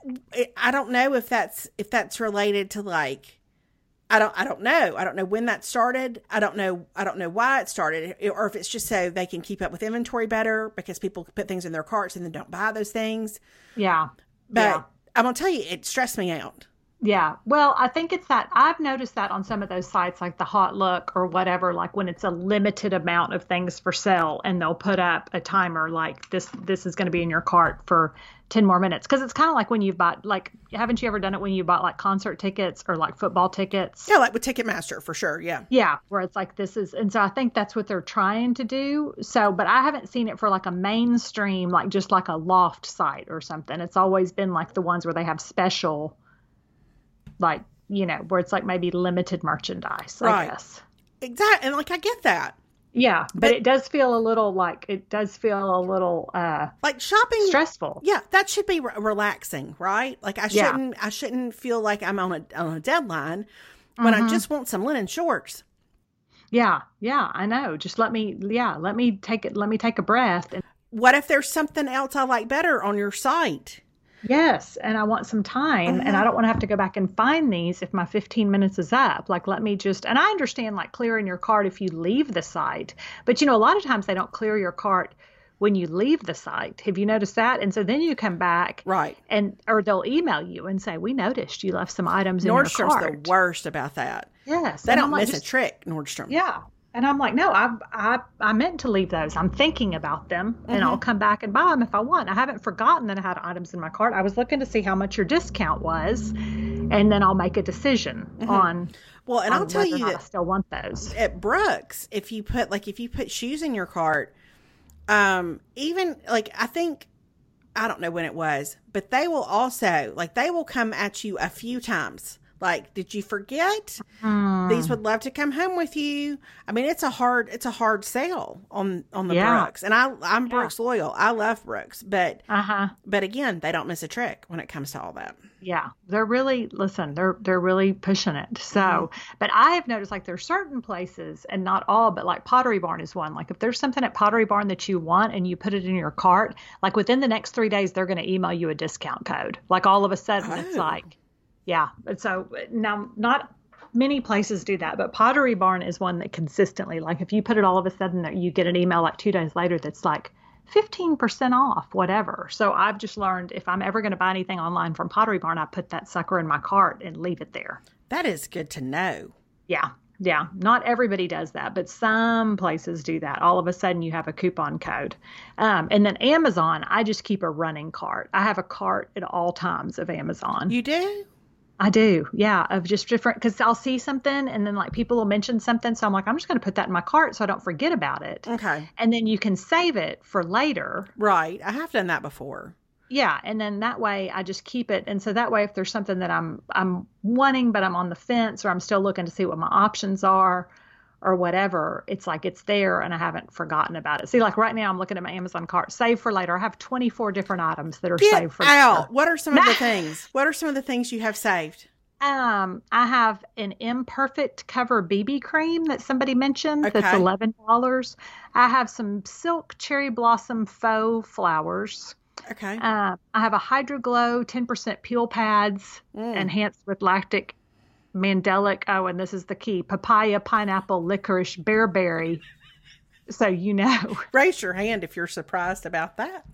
Speaker 1: I don't know if that's if that's related to like I don't I don't know I don't know when that started I don't know I don't know why it started or if it's just so they can keep up with inventory better because people put things in their carts and then don't buy those things
Speaker 2: Yeah.
Speaker 1: but
Speaker 2: Yeah.
Speaker 1: I'm gonna tell you it stressed me out
Speaker 2: Yeah. Well, I think it's that I've noticed that on some of those sites like the HauteLook or whatever, like when it's a limited amount of things for sale and they'll put up a timer like this this is going to be in your cart for 10 more minutes because it's kind of like when you've bought like haven't you ever done it when you bought like concert tickets or like football tickets?
Speaker 1: yeah like with Ticketmaster for sure yeah
Speaker 2: Yeah, where it's like this is, and so I think that's what they're trying to do. So, but I haven't seen it for like a mainstream, like just like a loft site or something. It's always been like the ones where they have special, like you know, where it's like maybe limited merchandise. I
Speaker 1: Right.
Speaker 2: guess.
Speaker 1: exactly and like I get that
Speaker 2: Yeah, but,
Speaker 1: But-
Speaker 2: it does feel a little like it does feel a little uh
Speaker 1: like shopping
Speaker 2: stressful.
Speaker 1: yeah that should be re- relaxing right like I shouldn't I shouldn't feel like I'm on a on a deadline when I
Speaker 2: Mhm.
Speaker 1: just want some linen shorts
Speaker 2: Yeah, yeah, I know. Just let me, yeah, let me take it. Let me take a breath and
Speaker 1: what if there's something else I like better on your site?
Speaker 2: Yes, and I want some time, and I uh-huh. don't want to have to go back and find these if my 15 minutes is up. Like, let me just, and I understand like clearing your cart if you leave the site, but you know, a lot of times they don't clear your cart when you leave the site. Have you noticed that? And so then you come back,
Speaker 1: Right.
Speaker 2: and or they'll email you and say, "We noticed you left some items in your cart."
Speaker 1: Nordstrom's the worst about that.
Speaker 2: Yes,
Speaker 1: They don't
Speaker 2: like,
Speaker 1: miss
Speaker 2: just-
Speaker 1: a trick, Nordstrom.
Speaker 2: yeah. And I'm like, no, I, I, I meant to leave those. I'm thinking about them, and I'll come back and buy them if I want. I haven't forgotten that I had items in my cart. I was looking to see how much your discount was, and then I'll make a decision on.
Speaker 1: Well, and
Speaker 2: on
Speaker 1: I'll tell you
Speaker 2: that I still want those.
Speaker 1: at Brooks, if you put like if you put shoes in your cart, um, even like I think I don't know when it was, but they will also like they will come at you a few times. Like, did you forget?
Speaker 2: Hmm.
Speaker 1: These would love to come home with you. I mean, it's a hard it's a hard sell on on the
Speaker 2: Yeah.
Speaker 1: Brooks, and I I'm Brooks loyal. I love Brooks, but
Speaker 2: Uh huh.
Speaker 1: but again, they don't miss a trick when it comes to all that.
Speaker 2: Yeah, they're really listen. They're they're really pushing it. So,
Speaker 1: Mm-hmm.
Speaker 2: but I have noticed like there's certain places, and not all, but like Pottery Barn is one. Like if there's something at Pottery Barn that you want and you put it in your cart, like within the next three days they're going to email you a discount code. Like all of a sudden it's
Speaker 1: Oh.
Speaker 2: like, yeah. And so now not many places do that, but Pottery Barn is one that consistently, like if you put it all of a sudden that you get an email like two days later that's like 15% off, whatever. So I've just learned if I'm ever going to buy anything online from Pottery Barn, I put that sucker in my cart and leave it there.
Speaker 1: That is good to know.
Speaker 2: Yeah. Yeah. Not everybody does that, but some places do that. All of a sudden you have a coupon code. Um, and then Amazon, I just keep a running cart. I have a cart at all times of Amazon.
Speaker 1: You do?
Speaker 2: I do. Yeah. Of just different, because I'll see something and then like people will mention something. So I'm like, I'm just going to put that in my cart so I don't forget about it.
Speaker 1: Okay.
Speaker 2: And then you can save it for later.
Speaker 1: Right. I have done that before.
Speaker 2: Yeah, and then that way I just keep it. And so that way if there's something that I'm I'm wanting but I'm on the fence or I'm still looking to see what my options are or whatever, it's like it's there and I haven't forgotten about it. See, like right now I'm looking at my Amazon cart, save for later. I have 24 different items that are
Speaker 1: Get
Speaker 2: saved for
Speaker 1: out.
Speaker 2: later.
Speaker 1: What are some of the things? What are some of the things you have saved?
Speaker 2: Um, I have an imperfect cover BB cream that somebody mentioned
Speaker 1: okay.
Speaker 2: that's eleven dollars. I have some silk cherry blossom faux flowers.
Speaker 1: Okay.
Speaker 2: Uh, I have a Hydro Glow 10% peel pads
Speaker 1: Mm.
Speaker 2: enhanced with lactic mandelic. Oh, and this is the key papaya, pineapple, licorice, bearberry. So, you know,
Speaker 1: Raise your hand if you're surprised about that.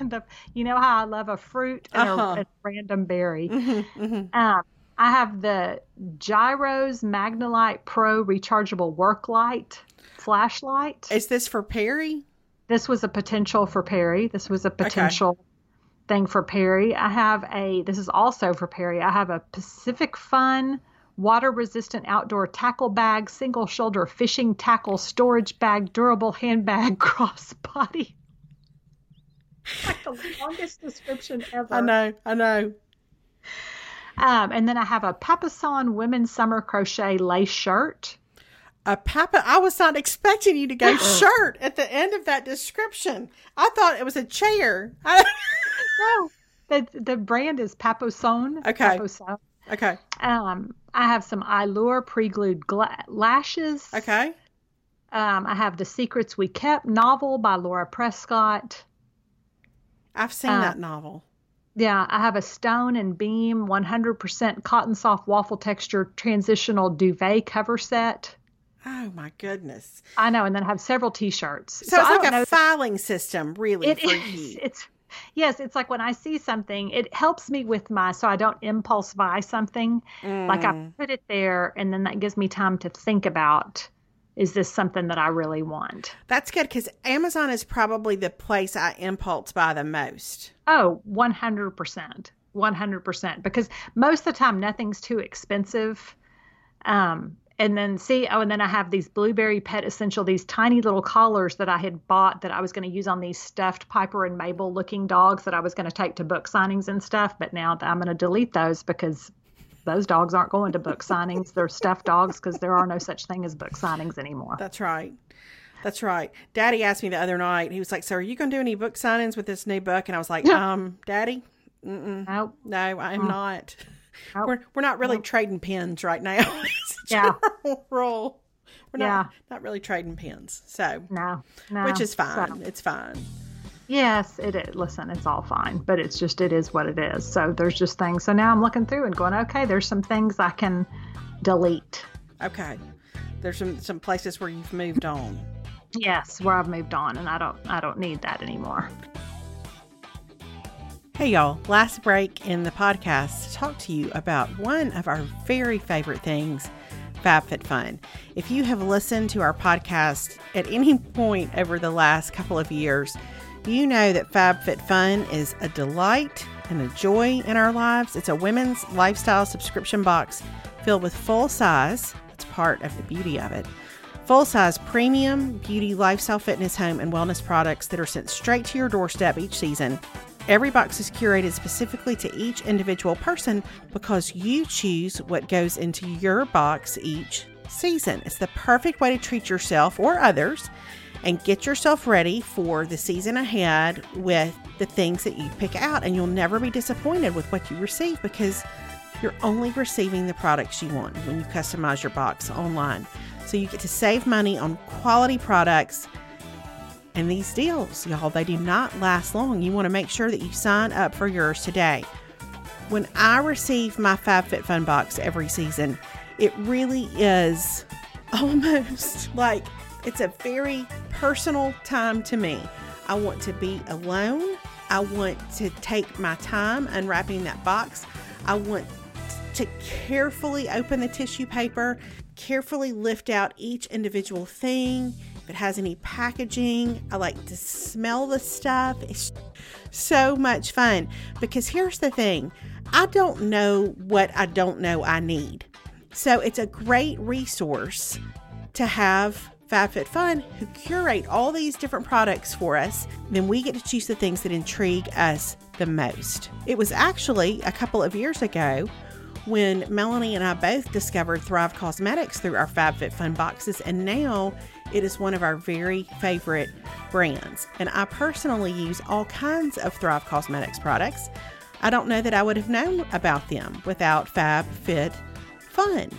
Speaker 2: the, you know how I love a fruit and
Speaker 1: Uh-huh.
Speaker 2: a, a random berry.
Speaker 1: Mm-hmm, mm-hmm.
Speaker 2: Um, I have the Gyros Magnolite Pro rechargeable work light flashlight.
Speaker 1: Is this for Perry?
Speaker 2: This was a potential for Perry. This was a potential thing for Perry. I have a, this is also for Perry. I have a Piscifun water resistant outdoor tackle bag, single shoulder fishing tackle storage bag, durable handbag, crossbody. like the longest description ever.
Speaker 1: I know, I know.
Speaker 2: Um, and then I have a Papasan women's summer crochet lace shirt.
Speaker 1: A papa. I was not expecting you to go shirt at the end of that description. I thought it was a chair. I,
Speaker 2: No, the the brand is Paposon.
Speaker 1: Okay.
Speaker 2: Paposon.
Speaker 1: Okay,
Speaker 2: Um, I have some Allure pre-glued gla- lashes.
Speaker 1: okay.
Speaker 2: Um, I have The Secrets We Kept novel by Lara Prescott.
Speaker 1: I've seen
Speaker 2: Uh,
Speaker 1: that novel.
Speaker 2: Yeah, I have a Stone and Beam 100% cotton soft waffle texture transitional duvet cover set.
Speaker 1: Oh my goodness!
Speaker 2: I know, and then I have several T-shirts.
Speaker 1: So,
Speaker 2: I
Speaker 1: it's like a
Speaker 2: know-
Speaker 1: filing system, really,
Speaker 2: It
Speaker 1: for
Speaker 2: is. It's yes. It's like when I see something, it helps me with my so I don't impulse buy something. Like I
Speaker 1: Mm.
Speaker 2: put it there, and then that gives me time to think about: is this something that I really want?
Speaker 1: That's good because Amazon is probably the place I impulse buy the most.
Speaker 2: Oh, Oh, one hundred percent, one hundred percent. Because most of the time, nothing's too expensive. Um, and then see, oh, and then I have these blueberry pet essential, these tiny little collars that I had bought that I was going to use on these stuffed Piper and Mabel looking dogs that I was going to take to book signings and stuff. But now I'm going to delete those because those dogs aren't going to book signings. They're stuffed dogs because there are no such thing as book signings anymore.
Speaker 1: That's right. That's right. Daddy asked me the other night. He was like, "So, are you going to do any book signings with this new book?" And I was like, "Um, Daddy,
Speaker 2: Nope.
Speaker 1: no, I am not.
Speaker 2: Nope.
Speaker 1: We're we're not really trading pens right now.
Speaker 2: Yeah.
Speaker 1: rule. We're
Speaker 2: Yeah.
Speaker 1: not really trading pens. So,
Speaker 2: No, no.
Speaker 1: which is
Speaker 2: So-
Speaker 1: fine. It's fine.
Speaker 2: Yes, it is. Listen, it's all fine, but it's just it is what it is. So there's just things. So now I'm looking through and going, okay, there's some things I can delete.
Speaker 1: Okay. There's some some places where you've moved on.
Speaker 2: Yes, where I've moved on and I don't I don't need that anymore.
Speaker 1: Hey y'all, last break in the podcast to talk to you about one of our very favorite things, FabFitFun. If you have listened to our podcast at any point over the last couple of years, you know that FabFitFun is a delight and a joy in our lives. It's a women's lifestyle subscription box filled with full size, that's part of the beauty of it, full size premium beauty, lifestyle, fitness, home, and wellness products that are sent straight to your doorstep each season. Every box is curated specifically to each individual person because you choose what goes into your box each season. It's the perfect way to treat yourself or others and get yourself ready for the season ahead with the things that you pick out. And you'll never be disappointed with what you receive because you're only receiving the products you want when you customize your box online. So you get to save money on quality products and these deals, y'all, they do not last long. You want to make sure that you sign up for yours today. When I receive my FabFitFun box every season, it really is almost like it's a very personal time to me. I want to be alone. I want to take my time unwrapping that box. I want to carefully open the tissue paper, carefully lift out each individual thing. If it has any packaging, I like to smell the stuff. It's so much fun because here's the thing I don't know what I don't know I need. So it's a great resource to have FabFitFun who curate all these different products for us. Then we get to choose the things that intrigue us the most. It was actually a couple of years ago when Melanie and I both discovered Thrive Cosmetics through our FabFitFun boxes, and now it is one of our very favorite brands. And I personally use all kinds of Thrive Cosmetics products. I don't know that I would have known about them without FabFitFun.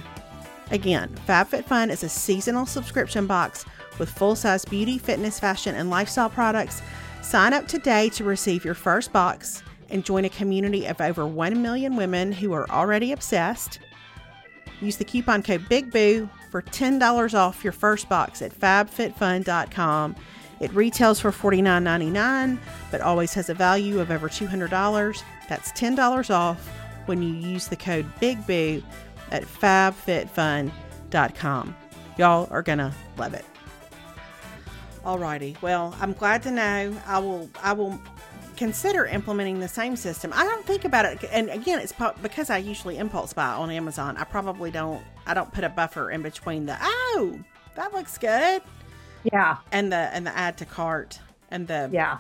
Speaker 1: Again, FabFitFun is a seasonal subscription box with full size beauty, fitness, fashion, and lifestyle products Sign up today to receive your first box and join a community of over 1 million women who are already obsessed. Use the coupon code BIGBOO for $10 off your first box at fabfitfun.com. It retails for $49.99, but always has a value of over $200. That's $10 off when you use the code BIGBOO at fabfitfun.com. Y'all are going to love it. Alrighty. Well, I'm glad to know. I will. I will consider implementing the same system. I don't think about it, and again, it's because I usually impulse buy on Amazon. I probably don't. I don't put a buffer in between the oh that looks good,
Speaker 2: yeah,
Speaker 1: and the and the add to cart and the
Speaker 2: yeah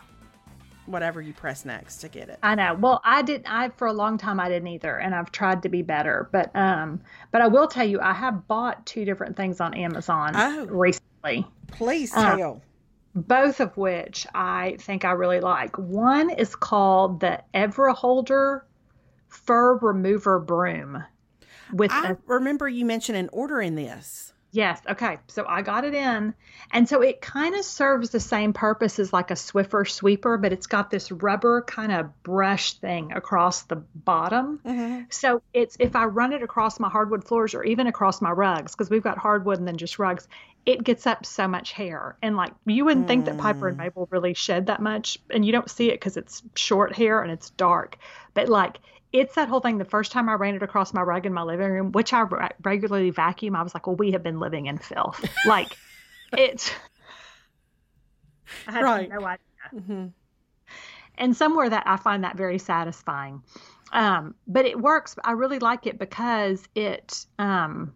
Speaker 1: whatever you press next to get it.
Speaker 2: I know. Well, I didn't. I for a long time I didn't either and I've tried to be better. But um but I will tell you I have bought two different things on Amazon
Speaker 1: oh,
Speaker 2: recently.
Speaker 1: Please tell.
Speaker 2: Um, both of which I think I really like. One is called the Evriholder Fur Remover Broom.
Speaker 1: With I a, remember you mentioned an order in this.
Speaker 2: Yes. Okay. So I got it in. And so it kind of serves the same purpose as like a Swiffer sweeper, but it's got this rubber kind of brush thing across the bottom.
Speaker 1: Mm-hmm.
Speaker 2: So it's if I run it across my hardwood floors or even across my rugs, because we've got hardwood and then just rugs, it gets up so much hair. And like you wouldn't mm. think that Piper and mm. Mabel really shed that much. And you don't see it because it's short hair and it's dark. But like it's that whole thing. The first time I ran it across my rug in my living room, which I re- regularly vacuum, I was like, well, we have been living in filth. like, it's. I had
Speaker 1: right.
Speaker 2: no idea.
Speaker 1: Mm-hmm.
Speaker 2: And somewhere that I find that very satisfying. Um, but it works. I really like it because it um,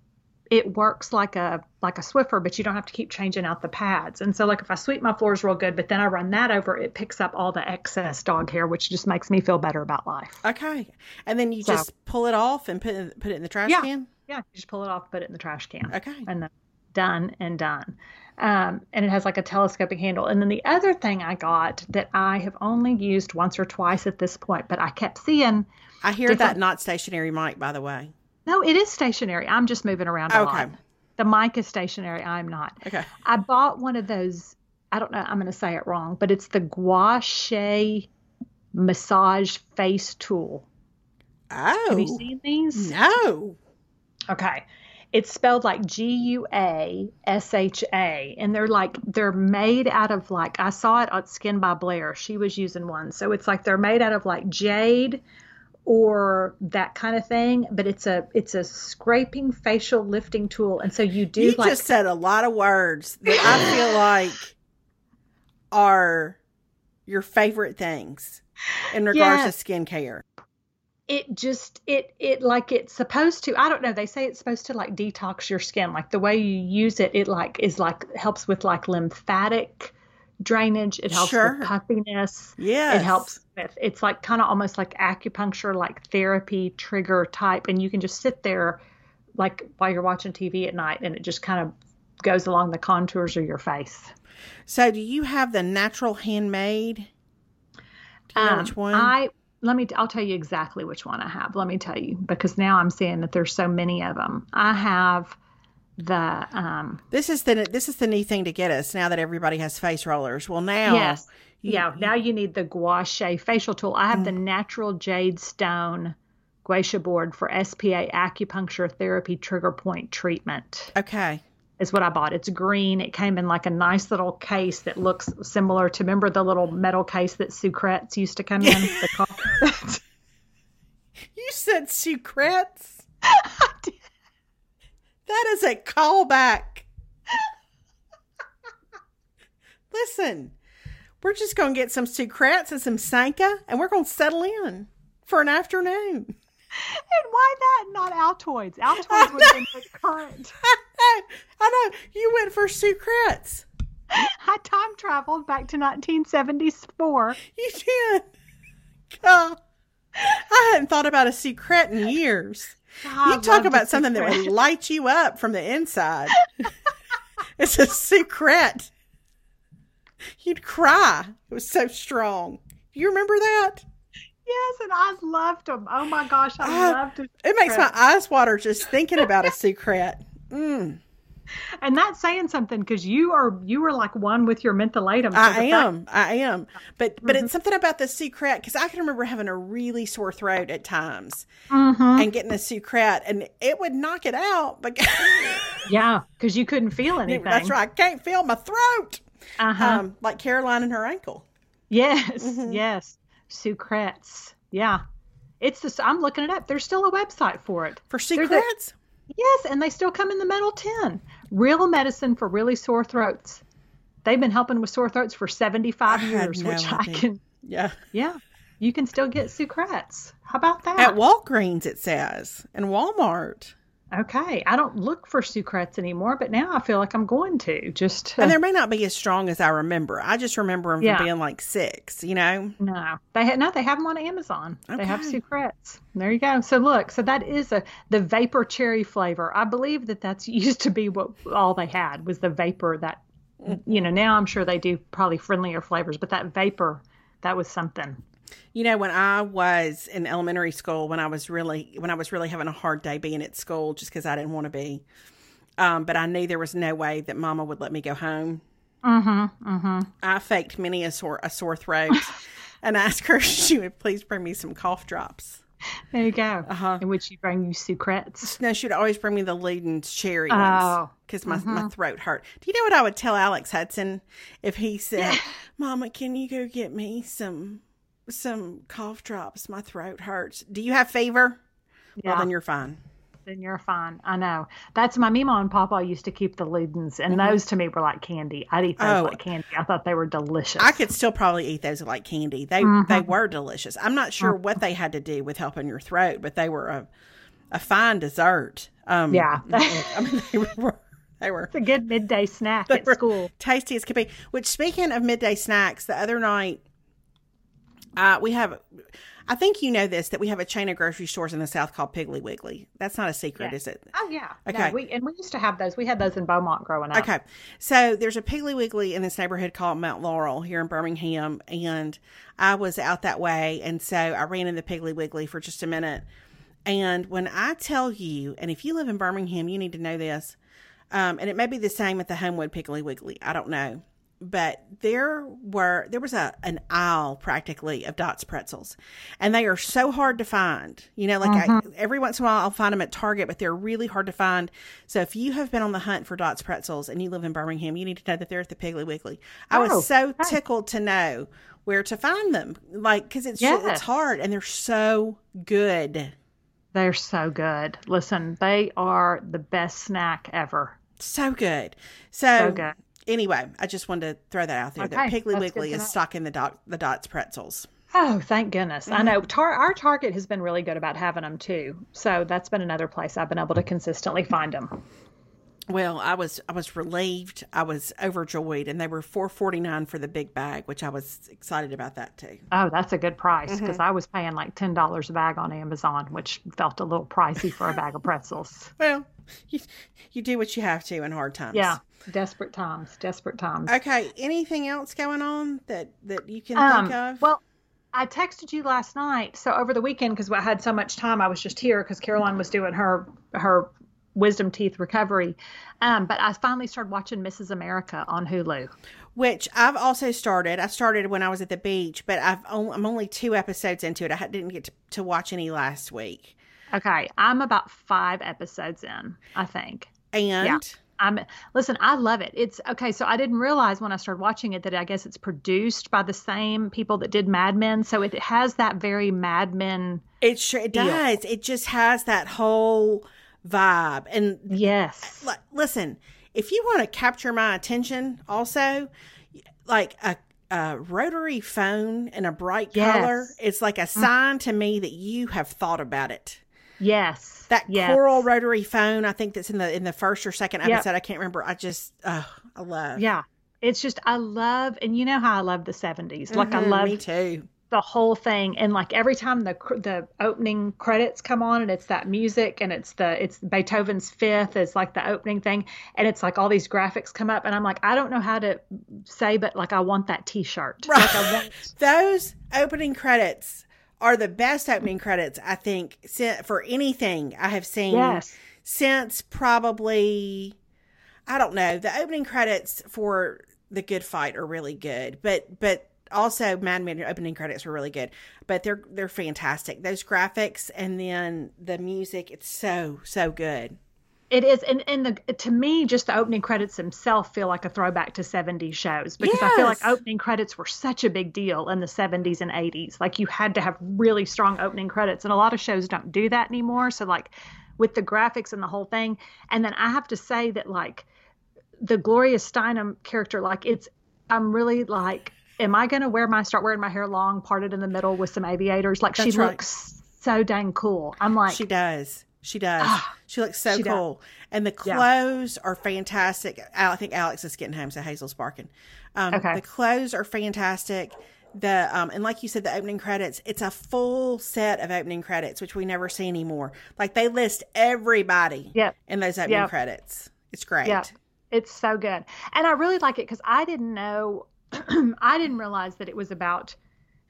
Speaker 2: it works like a like a Swiffer, but you don't have to keep changing out the pads. And so, like if I sweep my floors real good, but then I run that over, it picks up all the excess dog hair, which just makes me feel better about life.
Speaker 1: Okay, and then you so, just pull it off and put it, put it in the trash
Speaker 2: yeah,
Speaker 1: can.
Speaker 2: Yeah, you just pull it off, put it in the trash can.
Speaker 1: Okay,
Speaker 2: and then done and done. Um, and it has like a telescopic handle. And then the other thing I got that I have only used once or twice at this point, but I kept seeing.
Speaker 1: I hear that not stationary mic, by the way.
Speaker 2: No, it is stationary. I'm just moving around a oh, okay. lot. The mic is stationary. I'm not.
Speaker 1: Okay.
Speaker 2: I bought one of those. I don't know. I'm going to say it wrong, but it's the Gua Sha massage face tool.
Speaker 1: Oh.
Speaker 2: Have you oh. seen these?
Speaker 1: No.
Speaker 2: Okay. It's spelled like G U A S H A, and they're like they're made out of like I saw it on Skin by Blair. She was using one, so it's like they're made out of like jade or that kind of thing but it's a it's a scraping facial lifting tool. And so you do
Speaker 1: you
Speaker 2: like,
Speaker 1: just said a lot of words that i feel like are your favorite things in regards yes. to skincare.
Speaker 2: It just it it like it's supposed to i don't know they say it's supposed to like detox your skin. Like the way you use it it like is like helps with like lymphatic drainage. It helps sure. with puffiness.
Speaker 1: Yeah.
Speaker 2: It helps with it's like kind of almost like acupuncture, like therapy trigger type, and you can just sit there like while you're watching TV at night, and it just kind of goes along the contours of your face.
Speaker 1: So, do you have the natural handmade?
Speaker 2: Um, which one? I let me. I'll tell you exactly which one I have. Let me tell you because now I'm seeing that there's so many of them. I have the um
Speaker 1: this is the this is the neat thing to get us now that everybody has face rollers. Well now
Speaker 2: yes. you, yeah now you need the gua sha facial tool. I have mm. the natural jade stone gua sha board for spa acupuncture therapy trigger point treatment.
Speaker 1: Okay.
Speaker 2: Is what i bought. It's green. It came in like a nice little case that looks similar to remember the little metal case that sucrets used to come in? The
Speaker 1: you said sucrets That is a callback. Listen, we're just going to get some Sucrets and some Sanka, and we're going to settle in for an afternoon.
Speaker 2: And why that? Not Altoids. Altoids would have been the current.
Speaker 1: I know. You went for Sucrets.
Speaker 2: I time traveled back to 1974.
Speaker 1: You did. God. I hadn't thought about a secret in years. You talk about something secret. that would light you up from the inside. it's a secret. You'd cry. It was so strong. Do you remember that?
Speaker 2: Yes, and I loved them. Oh my gosh, I uh, loved it.
Speaker 1: It makes my eyes water just thinking about a secret. Mm.
Speaker 2: and that's saying something because you are you were like one with your mentholatum.
Speaker 1: I am, I am, but but mm-hmm. it's something about the Sucret because I can remember having a really sore throat at times mm-hmm. and getting a Sucret, and it would knock it out. But
Speaker 2: yeah, because you couldn't feel anything.
Speaker 1: That's right. I can't feel my throat. Uh-huh. Um, like Caroline and her ankle.
Speaker 2: Yes, mm-hmm. yes, Sucrets. Yeah, it's this. I'm looking it up. There's still a website for it
Speaker 1: for Sucrets.
Speaker 2: Yes, and they still come in the metal tin. Real medicine for really sore throats. They've been helping with sore throats for 75 I years, no which idea. I can.
Speaker 1: Yeah.
Speaker 2: Yeah. You can still get Sucrets. How about that?
Speaker 1: At Walgreens, it says, and Walmart.
Speaker 2: Okay, I don't look for Sucrets anymore, but now I feel like I'm going to just. To...
Speaker 1: And there may not be as strong as I remember. I just remember them yeah. from being like six. You know.
Speaker 2: No, they ha- no, they have them on Amazon. Okay. They have Sucrets. There you go. So look, so that is a the vapor cherry flavor. I believe that that's used to be what all they had was the vapor. That you know now I'm sure they do probably friendlier flavors, but that vapor that was something.
Speaker 1: You know, when I was in elementary school, when I was really when I was really having a hard day being at school, just because I didn't want to be, um, but I knew there was no way that Mama would let me go home.
Speaker 2: Mm-hmm. Mm-hmm.
Speaker 1: I faked many a sore a sore throat, and asked her if she would please bring me some cough drops.
Speaker 2: There you go. Uh-huh. In which she bring you Sucrets.
Speaker 1: No, she'd always bring me the Luden's cherry oh. ones because my, mm-hmm. my throat hurt. Do you know what I would tell Alex Hudson if he said, "Mama, can you go get me some some cough drops. My throat hurts. Do you have fever? Yeah. Well, then you're fine.
Speaker 2: Then you're fine. I know. That's my Mima and Papa used to keep the Ludens, and mm-hmm. those to me were like candy. I'd eat those oh, like candy. I thought they were delicious.
Speaker 1: I could still probably eat those like candy. They mm-hmm. they were delicious. I'm not sure mm-hmm. what they had to do with helping your throat, but they were a a fine dessert.
Speaker 2: Um, yeah,
Speaker 1: I mean they were. They were.
Speaker 2: It's a good midday snack at school.
Speaker 1: Tasty as could be. Which, speaking of midday snacks, the other night uh, we have, I think you know this that we have a chain of grocery stores in the South called Piggly Wiggly. That's not a secret,
Speaker 2: yeah.
Speaker 1: is it?
Speaker 2: Oh yeah. Okay. No, we and we used to have those. We had those in Beaumont growing up.
Speaker 1: Okay. So there's a Piggly Wiggly in this neighborhood called Mount Laurel here in Birmingham, and I was out that way, and so I ran in the Piggly Wiggly for just a minute. And when I tell you, and if you live in Birmingham, you need to know this. Um, and it may be the same at the Homewood Piggly Wiggly. I don't know but there were there was a an aisle practically of Dots pretzels, and they are so hard to find. You know, like mm-hmm. every once in a while I'll find them at Target, but they're really hard to find. So if you have been on the hunt for Dots pretzels and you live in Birmingham, you need to know that they're at the Piggly Wiggly. I oh, was so tickled to know where to find them, like because it's yes. it's hard and they're so good.
Speaker 2: They're so good. Listen, they are the best snack ever.
Speaker 1: So good. So, so good anyway, I just wanted to throw that out there okay, that Piggly Wiggly is stocking the dot the dots pretzels.
Speaker 2: Oh, thank goodness! Mm-hmm. I know Tar- our Target has been really good about having them too. So that's been another place I've been able to consistently find them.
Speaker 1: Well, I was I was relieved. I was overjoyed, and they were four forty nine for the big bag, which I was excited about that too.
Speaker 2: Oh, that's a good price because mm-hmm. I was paying like ten dollars a bag on Amazon, which felt a little pricey for a bag of pretzels.
Speaker 1: well, you you do what you have to in hard times.
Speaker 2: Yeah, desperate times, desperate times.
Speaker 1: Okay, anything else going on that that you can um, think of?
Speaker 2: Well. I texted you last night. So over the weekend, because I had so much time, I was just here because Caroline was doing her her wisdom teeth recovery. Um, but I finally started watching Mrs. America on Hulu.
Speaker 1: Which I've also started. I started when I was at the beach, but I've only, I'm only two episodes into it. I didn't get to, to watch any last week.
Speaker 2: Okay, I'm about five episodes in, I think.
Speaker 1: And yeah.
Speaker 2: I'm listen, I love it. It's okay, so I didn't realize when I started watching it that I guess it's produced by the same people that did Mad Men, so it has that very Mad Men.
Speaker 1: It sure it feel. does. It just has that whole vibe. And
Speaker 2: yes,
Speaker 1: l- listen, if you want to capture my attention, also, like a, a rotary phone in a bright yes. color, it's like a mm. sign to me that you have thought about it.
Speaker 2: Yes,
Speaker 1: that
Speaker 2: yes.
Speaker 1: coral rotary phone. I think that's in the in the first or second episode. Yep. I can't remember. I just, uh, I love.
Speaker 2: Yeah, it's just I love, and you know how I love the 70s. Like mm-hmm, I love
Speaker 1: me too
Speaker 2: the whole thing and like every time the the opening credits come on and it's that music and it's the it's Beethoven's fifth is like the opening thing and it's like all these graphics come up and I'm like I don't know how to say but like I want that t-shirt
Speaker 1: right.
Speaker 2: Like
Speaker 1: want... those opening credits are the best opening credits I think for anything I have seen
Speaker 2: yes.
Speaker 1: since probably I don't know. The opening credits for The Good Fight are really good, but but also Mad Men opening credits were really good. But they're they're fantastic. Those graphics and then the music, it's so so good.
Speaker 2: It is, and and the to me, just the opening credits themselves feel like a throwback to '70s shows because yes. I feel like opening credits were such a big deal in the '70s and '80s. Like you had to have really strong opening credits, and a lot of shows don't do that anymore. So like with the graphics and the whole thing, and then I have to say that like the Gloria Steinem character, like it's I'm really like, am I gonna wear my start wearing my hair long, parted in the middle with some aviators? Like That's she right. looks so dang cool. I'm like,
Speaker 1: she does. She does. Ah, she looks so she cool. Does. And the clothes yeah. are fantastic. I think Alex is getting home, so Hazel's barking. Um, okay. The clothes are fantastic. The um, and like you said, the opening credits. It's a full set of opening credits, which we never see anymore. Like they list everybody.
Speaker 2: Yep.
Speaker 1: In those opening yep. credits, it's great.
Speaker 2: Yeah, it's so good, and I really like it because I didn't know, I didn't realize that it was about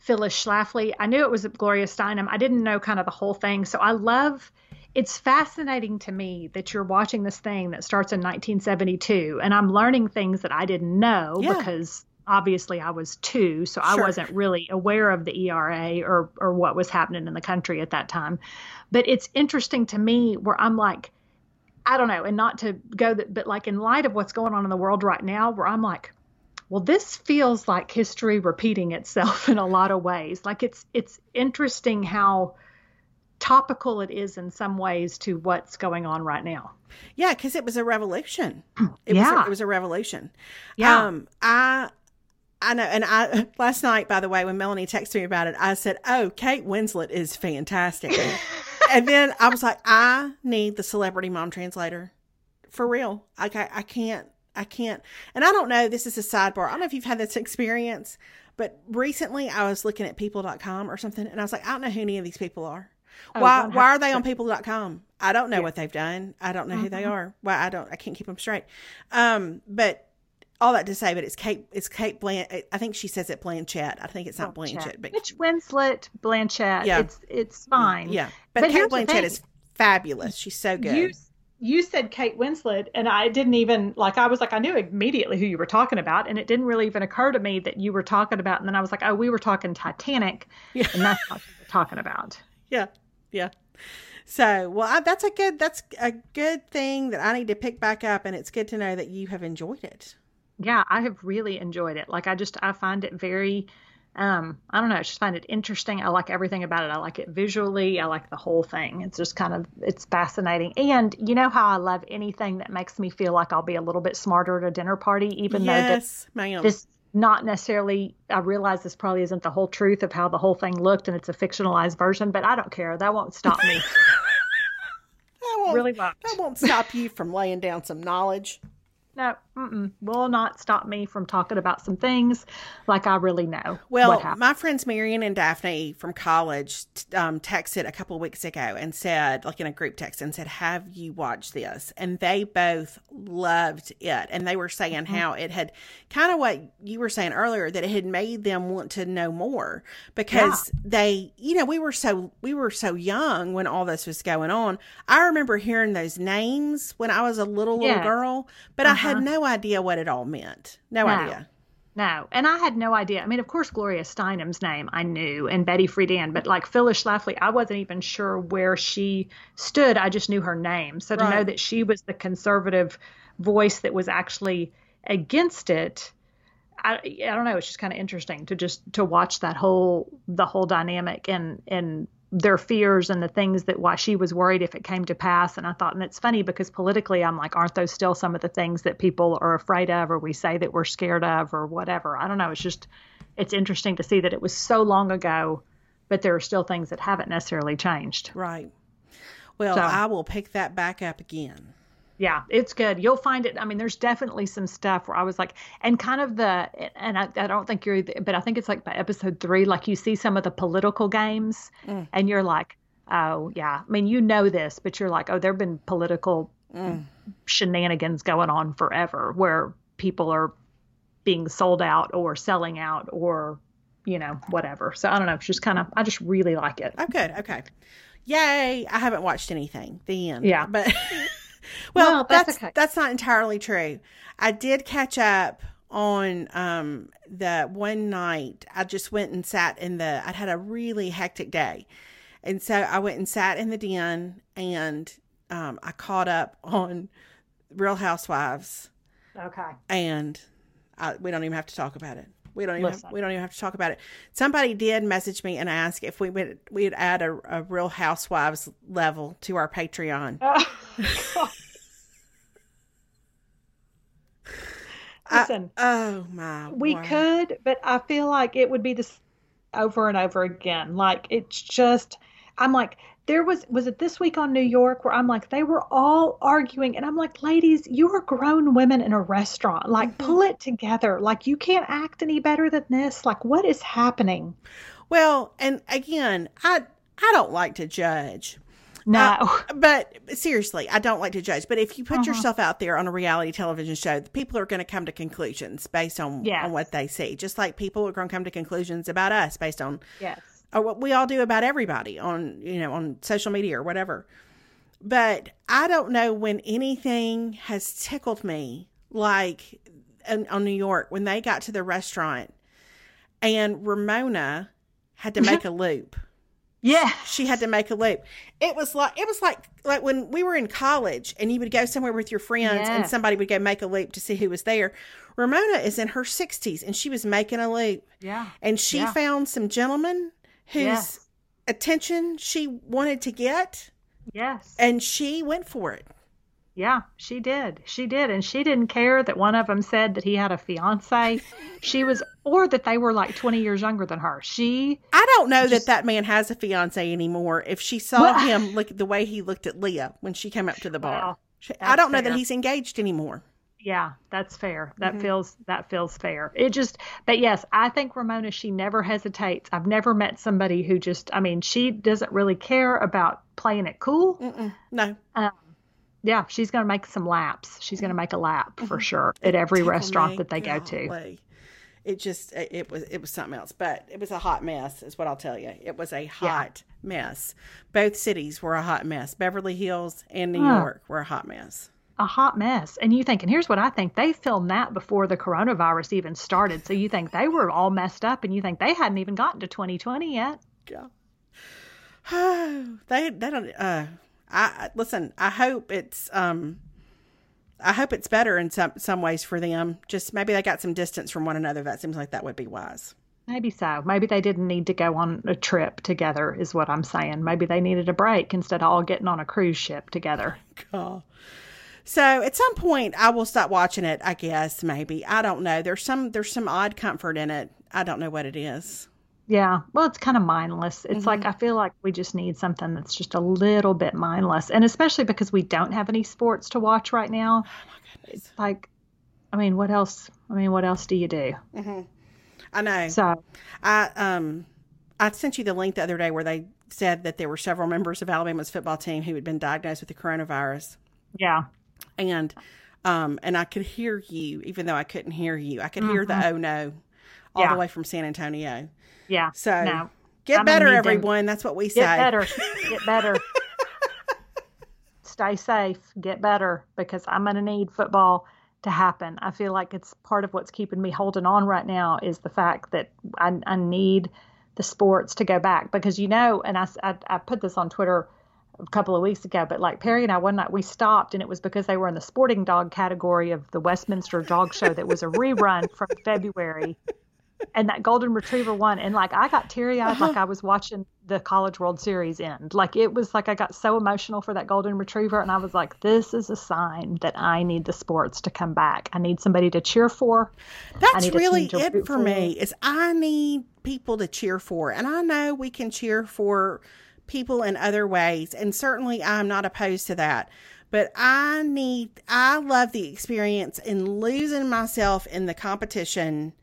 Speaker 2: Phyllis Schlafly. I knew it was Gloria Steinem. I didn't know kind of the whole thing. So I love it's fascinating to me that you're watching this thing that starts in 1972 and I'm learning things that I didn't know yeah. because obviously I was two, so I wasn't really aware of the ERA or or what was happening in the country at that time. But it's interesting to me where I'm like, I don't know, and not to go that, but like in light of what's going on in the world right now, where I'm like, well, this feels like history repeating itself in a lot of ways. Like it's it's interesting how topical it is in some ways to what's going on right now.
Speaker 1: Yeah, because it was a revolution. It
Speaker 2: yeah,
Speaker 1: was a, it was a revolution. Yeah, um, I I know, and I last night, by the way, when Melanie texted me about it, I said, "Oh, Kate Winslet is fantastic," and then I was like, "I need the celebrity mom translator for real. Like, I, I can't, I can't." And I don't know. This is a sidebar. I don't know if you've had this experience, but recently I was looking at People.com or something, and I was like, I don't know who any of these people are. Oh, why 100%. why are they on people.com? I don't know yeah. what they've done. I don't know mm-hmm. who they mm-hmm. are. Well, I don't I can't keep them straight. Um, but all that to say, but it's Kate. It's Kate Blanchett. I think she says it Blanchett. I think it's not Blanchett, but
Speaker 2: it's Winslet Blanchett. Yeah, it's it's fine.
Speaker 1: Yeah, but, but Kate Blanchett is fabulous. She's so good.
Speaker 2: You, you said Kate Winslet, and I didn't even like. I was like, I knew immediately who you were talking about, and it didn't really even occur to me that you were talking about. And then I was like, oh, we were talking Titanic, yeah. and that's what we were talking about.
Speaker 1: Yeah, yeah. So, well, I, that's a good that's a good thing that I need to pick back up, and it's good to know that you have enjoyed it.
Speaker 2: Yeah, I have really enjoyed it. Like, I just I find it very, um, I don't know, I just find it interesting. I like everything about it. I like it visually. I like the whole thing. It's just kind of it's fascinating. And you know how I love anything that makes me feel like I'll be a little bit smarter at a dinner party, even
Speaker 1: yes,
Speaker 2: though this, this not necessarily i realize this probably isn't the whole truth of how the whole thing looked and it's a fictionalized version but i don't care. That won't stop me.
Speaker 1: That won't, really won't. that won't stop you from laying down some knowledge.
Speaker 2: No, will not stop me from talking about some things like I really know.
Speaker 1: Well, my friends Marion and Daphne from college um, texted a couple weeks ago and said, like in a group text, and said, "Have you watched this?" And they both loved it, and they were saying mm-hmm. how it had kind of what you were saying earlier that it had made them want to know more because yeah. they, you know, we were so we were so young when all this was going on. I remember hearing those names when I was a little little girl, but I had uh-huh. No idea what it all meant. No, no, idea.
Speaker 2: No, and I had no idea. I mean, of course, Gloria Steinem's name I knew, and Betty Friedan, but like Phyllis Schlafly, I wasn't even sure where she stood. I just knew her name. So to right. know that she was the conservative voice that was actually against it, I, I don't know. It's just kind of interesting to just to watch that whole the whole dynamic and and their fears and the things that why she was worried if it came to pass. And I thought, and it's funny because politically, I'm like, aren't those still some of the things that people are afraid of, or we say that we're scared of, or whatever? I don't know. It's just, it's interesting to see that it was so long ago, but there are still things that haven't necessarily changed.
Speaker 1: Right. Well, so, I will pick that back up again
Speaker 2: yeah, it's good. You'll find it. I mean, there's definitely some stuff where I was like, and kind of the, and I, I don't think you're, but I think it's like by episode three, like you see some of the political games mm. and you're like, oh, yeah. I mean, you know this, but you're like, oh, there have been political mm. shenanigans going on forever where people are being sold out or selling out or, you know, whatever. So I don't know. It's just kind of, I just really like it.
Speaker 1: Oh, good. Okay. Yay. I haven't watched anything. The end.
Speaker 2: Yeah.
Speaker 1: But. well,
Speaker 2: that's
Speaker 1: that's
Speaker 2: okay.
Speaker 1: that's not entirely true. I did catch up on um the one night I just went and sat in the I'd had a really hectic day. And so I went and sat in the den and um I caught up on Real Housewives
Speaker 2: Okay.
Speaker 1: and I, we don't even have to talk about it. We don't even have,
Speaker 2: Listen.
Speaker 1: we don't even have to talk about it. Somebody did message me and ask if we would we'd add a, a Real Housewives level to our Patreon. Oh.
Speaker 2: Listen,
Speaker 1: Oh my!
Speaker 2: we
Speaker 1: word.
Speaker 2: could, but I feel like it would be this over and over again. Like it's just, I'm like, there was was it this week on New York where I'm like, they were all arguing, and I'm like, ladies, you are grown women in a restaurant. Like, pull it together. Like, you can't act any better than this. Like, what is happening?
Speaker 1: Well, and again, I I don't like to judge,
Speaker 2: No.
Speaker 1: but seriously, I don't like to judge. But if you put
Speaker 2: Uh-huh.
Speaker 1: yourself out there on a reality television show, the people are going to come to conclusions based on
Speaker 2: Yes.
Speaker 1: on what they see. Just like people are going to come to conclusions about us based on
Speaker 2: yes.
Speaker 1: Or what we all do about everybody on you know on social media or whatever. But i don't know when anything has tickled me like in, on new york when they got to the restaurant and ramona had to make mm-hmm. a loop.
Speaker 2: Yeah.
Speaker 1: she had to make a loop. It was like it was like like when we were in college and you would go somewhere with your friends and somebody would go make a loop to see who was there. Ramona is in her 60s and she was making a loop.
Speaker 2: Yeah.
Speaker 1: and she
Speaker 2: Yeah.
Speaker 1: found some gentleman whose
Speaker 2: Yes.
Speaker 1: attention she wanted to get
Speaker 2: Yes.
Speaker 1: and she went for it
Speaker 2: Yeah, she did. She did. And she didn't care that one of them said that he had a fiance. She was, or that they were like 20 years younger than her. She,
Speaker 1: i don't know
Speaker 2: Just-
Speaker 1: that that man has a fiance anymore if she saw
Speaker 2: Well-
Speaker 1: him look the way he looked at leah when she came up to the bar
Speaker 2: Well,
Speaker 1: She- i don't know that he's engaged anymore
Speaker 2: yeah, that's fair. That
Speaker 1: Mhm.
Speaker 2: feels, that feels fair. It just, but yes, I think Ramona, she never hesitates. I've never met somebody who just, I mean, she doesn't really care about playing it cool.
Speaker 1: Mm-mm. no
Speaker 2: Yeah, she's going to make some laps. She's going to make a lap for sure at every
Speaker 1: Tickle
Speaker 2: restaurant that they go to.
Speaker 1: It just it it was it was something else but it was a hot mess is what i'll tell you it was a hot mess both cities were a hot mess beverly hills and new
Speaker 2: Huh.
Speaker 1: york were a hot mess
Speaker 2: a hot mess. And you think, and here's what I think they filmed that before the coronavirus even started. So you think they were all messed up and you think they hadn't even gotten to 2020 yet.
Speaker 1: Yeah. they they don't uh I listen, I hope it's um I hope it's better in some some ways for them. Just maybe they got some distance from one another. That seems like that would be wise.
Speaker 2: Maybe so. Maybe they didn't need to go on a trip together, is what I'm saying. Maybe they needed a break instead of all getting on a cruise ship together.
Speaker 1: Cool. So at some point I will stop watching it, I guess, maybe. I don't know. There's some there's some odd comfort in it. I don't know what it is.
Speaker 2: Yeah. Well, it's kind of mindless. It's like, I feel like we just need something that's just a little bit mindless. And especially because we don't have any sports to watch right now. It's like, I mean, what else? I mean, what else do you do?
Speaker 1: I know.
Speaker 2: So,
Speaker 1: I um I sent you the link the other day where they said that there were several members of Alabama's football team who had been diagnosed with the coronavirus.
Speaker 2: yeah.
Speaker 1: And um and I could hear you even though I couldn't hear you. I could hear the oh no all
Speaker 2: Yeah.
Speaker 1: the way from San Antonio.
Speaker 2: Yeah.
Speaker 1: So
Speaker 2: no.
Speaker 1: get
Speaker 2: I'm
Speaker 1: better
Speaker 2: them.
Speaker 1: everyone. That's what we say.
Speaker 2: Get better. Get better. Stay safe. Get better because I'm going to need football to happen. I feel like it's part of what's keeping me holding on right now is the fact that I, I need the sports to go back because you know, and I, I, I put this on Twitter a couple of weeks ago, but like Perry and I one night we stopped and it was because they were in the sporting dog category of the Westminster Dog Show that was a rerun from February and that golden retriever won and like i got teary-eyed like uh-huh. i was watching the college world series end like it was like i got so emotional for that golden retriever and i was like this is a sign that i need the sports to come back i need somebody to cheer for
Speaker 1: That's really it
Speaker 2: for.
Speaker 1: me. Is I need people to cheer for, and I know we can cheer for people in other ways, and certainly I'm not opposed to that. But I need, I love the experience in losing myself in the competition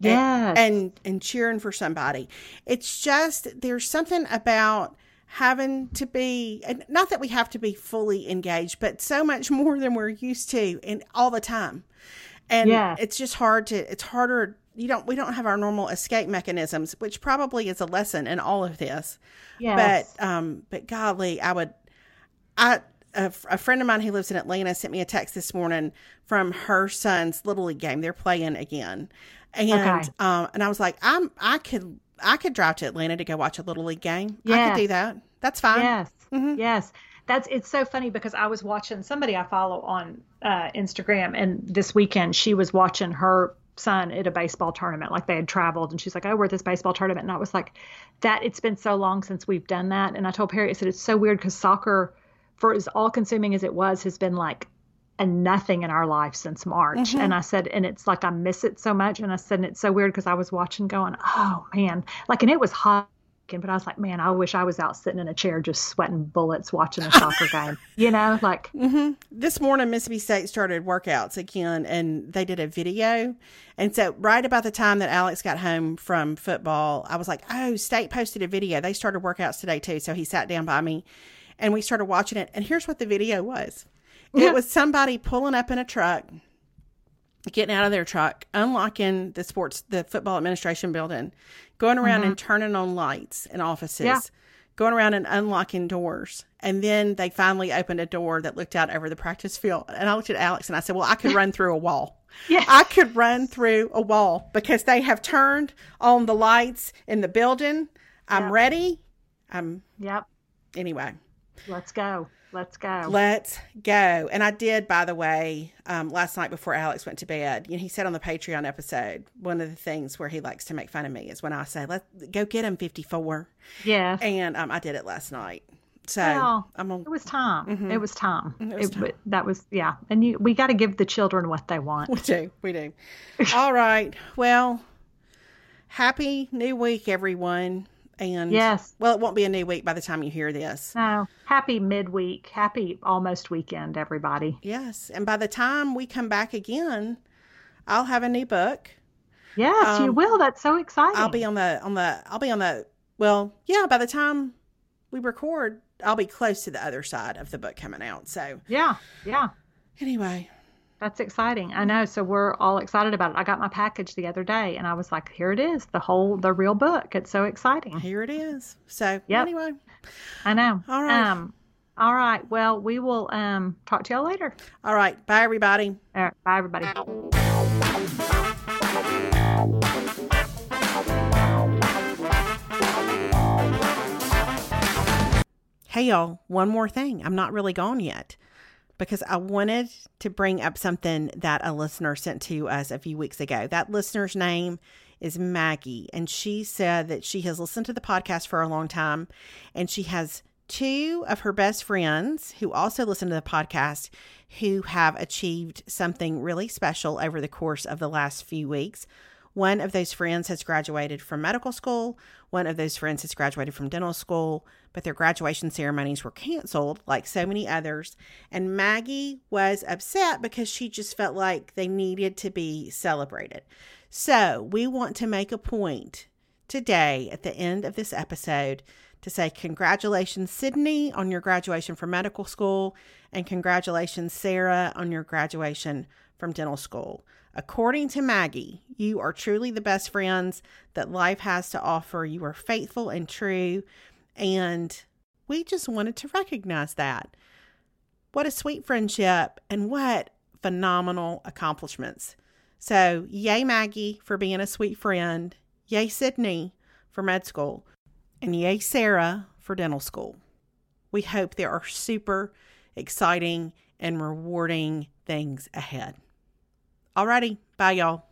Speaker 2: yes
Speaker 1: and and cheering for somebody. It's just there's something about having to be and not that we have to be fully engaged, but so much more than we're used to and all the time. And
Speaker 2: Yeah.
Speaker 1: it's just hard to it's harder you don't we don't have our normal escape mechanisms, which probably is a lesson in all of this.
Speaker 2: yes
Speaker 1: But um but golly, I would I a, a, friend of mine who lives in Atlanta sent me a text this morning from her son's little league game. They're playing again, and okay. um, and I was like, I'm I could I could drive to Atlanta to go watch a little league game. Yes. I could do that. That's fine.
Speaker 2: Yes, mm-hmm. yes. That's it's so funny because I was watching somebody I follow on uh, Instagram, and this weekend she was watching her son at a baseball tournament. Like they had traveled, and she's like, "Oh, we're at this baseball tournament," and I was like, "That it's been so long since we've done that." And I told Perry, I said, "It's so weird because soccer." for as all consuming as it was, has been like a nothing in our life since March. Mm-hmm. And I said, and it's like I miss it so much. And I said, and it's so weird because I was watching going, oh man, like, and it was hot. But I was like, man, I wish I was out sitting in a chair just sweating bullets watching a soccer game. You know, like
Speaker 1: mm-hmm. this morning, Mississippi State started workouts again, and they did a video. And so, right about the time that Alex got home from football, I was like, oh, State posted a video. They started workouts today too. So he sat down by me and we started watching it. And here's what the video was it was somebody pulling up in a truck, getting out of their truck, unlocking the sports, the football administration building, going around mm-hmm. and turning on lights in offices. Yeah. Going around and unlocking doors. And then they finally opened a door that looked out over the practice field. And I looked at Alex and I said, Well, I could run through a wall. Yeah. I could run through a wall because they have turned on the lights in the building. I'm yep. ready. I'm.
Speaker 2: Yep.
Speaker 1: Anyway.
Speaker 2: Let's go. Let's go.
Speaker 1: Let's go. And I did, by the way, um, last night before Alex went to bed. You know, he said on the Patreon episode, one of the things where he likes to make fun of me is when I say, "Let's go get him 54."
Speaker 2: Yeah.
Speaker 1: And um, I did it last night. So well,
Speaker 2: I'm it was time. Mm-hmm. It was time. It was time. It, that was yeah. And you, we got to give the children what they want.
Speaker 1: We do. We do. All right. Well, happy new week, everyone. And
Speaker 2: yes,
Speaker 1: well, it won't be a new week by the time you hear this.
Speaker 2: No, happy midweek, happy almost weekend, everybody.
Speaker 1: Yes, and by the time we come back again, I'll have a new book.
Speaker 2: Yes, um, you will. That's so exciting.
Speaker 1: I'll be on the on the. I'll be on the. Well, yeah. By the time we record, I'll be close to the other side of the book coming out. So
Speaker 2: yeah, yeah.
Speaker 1: Anyway,
Speaker 2: that's exciting. I know. So we're all excited about it. I got my package the other day and I was like, here it is, the whole, the real book. It's so exciting.
Speaker 1: Here it is. So yep. anyway.
Speaker 2: I know. All right. Um, all right. Well, we will um, talk to y'all later.
Speaker 1: All right. Bye, everybody.
Speaker 2: All right. Bye, everybody.
Speaker 1: Hey, y'all. One more thing. I'm not really gone yet because I wanted to bring up something that a listener sent to us a few weeks ago. That listener's name is Maggie, and she said that she has listened to the podcast for a long time and she has two of her best friends who also listen to the podcast who have achieved something really special over the course of the last few weeks. One of those friends has graduated from medical school. One of those friends has graduated from dental school, but their graduation ceremonies were canceled, like so many others. And Maggie was upset because she just felt like they needed to be celebrated. So we want to make a point today at the end of this episode to say congratulations, Sydney, on your graduation from medical school, and congratulations, Sarah, on your graduation from dental school. According to Maggie, you are truly the best friends that life has to offer. You are faithful and true. And we just wanted to recognize that. What a sweet friendship and what phenomenal accomplishments. So, yay, Maggie, for being a sweet friend. Yay, Sydney, for med school. And yay, Sarah, for dental school. We hope there are super exciting and rewarding things ahead. Alrighty. Bye, y'all.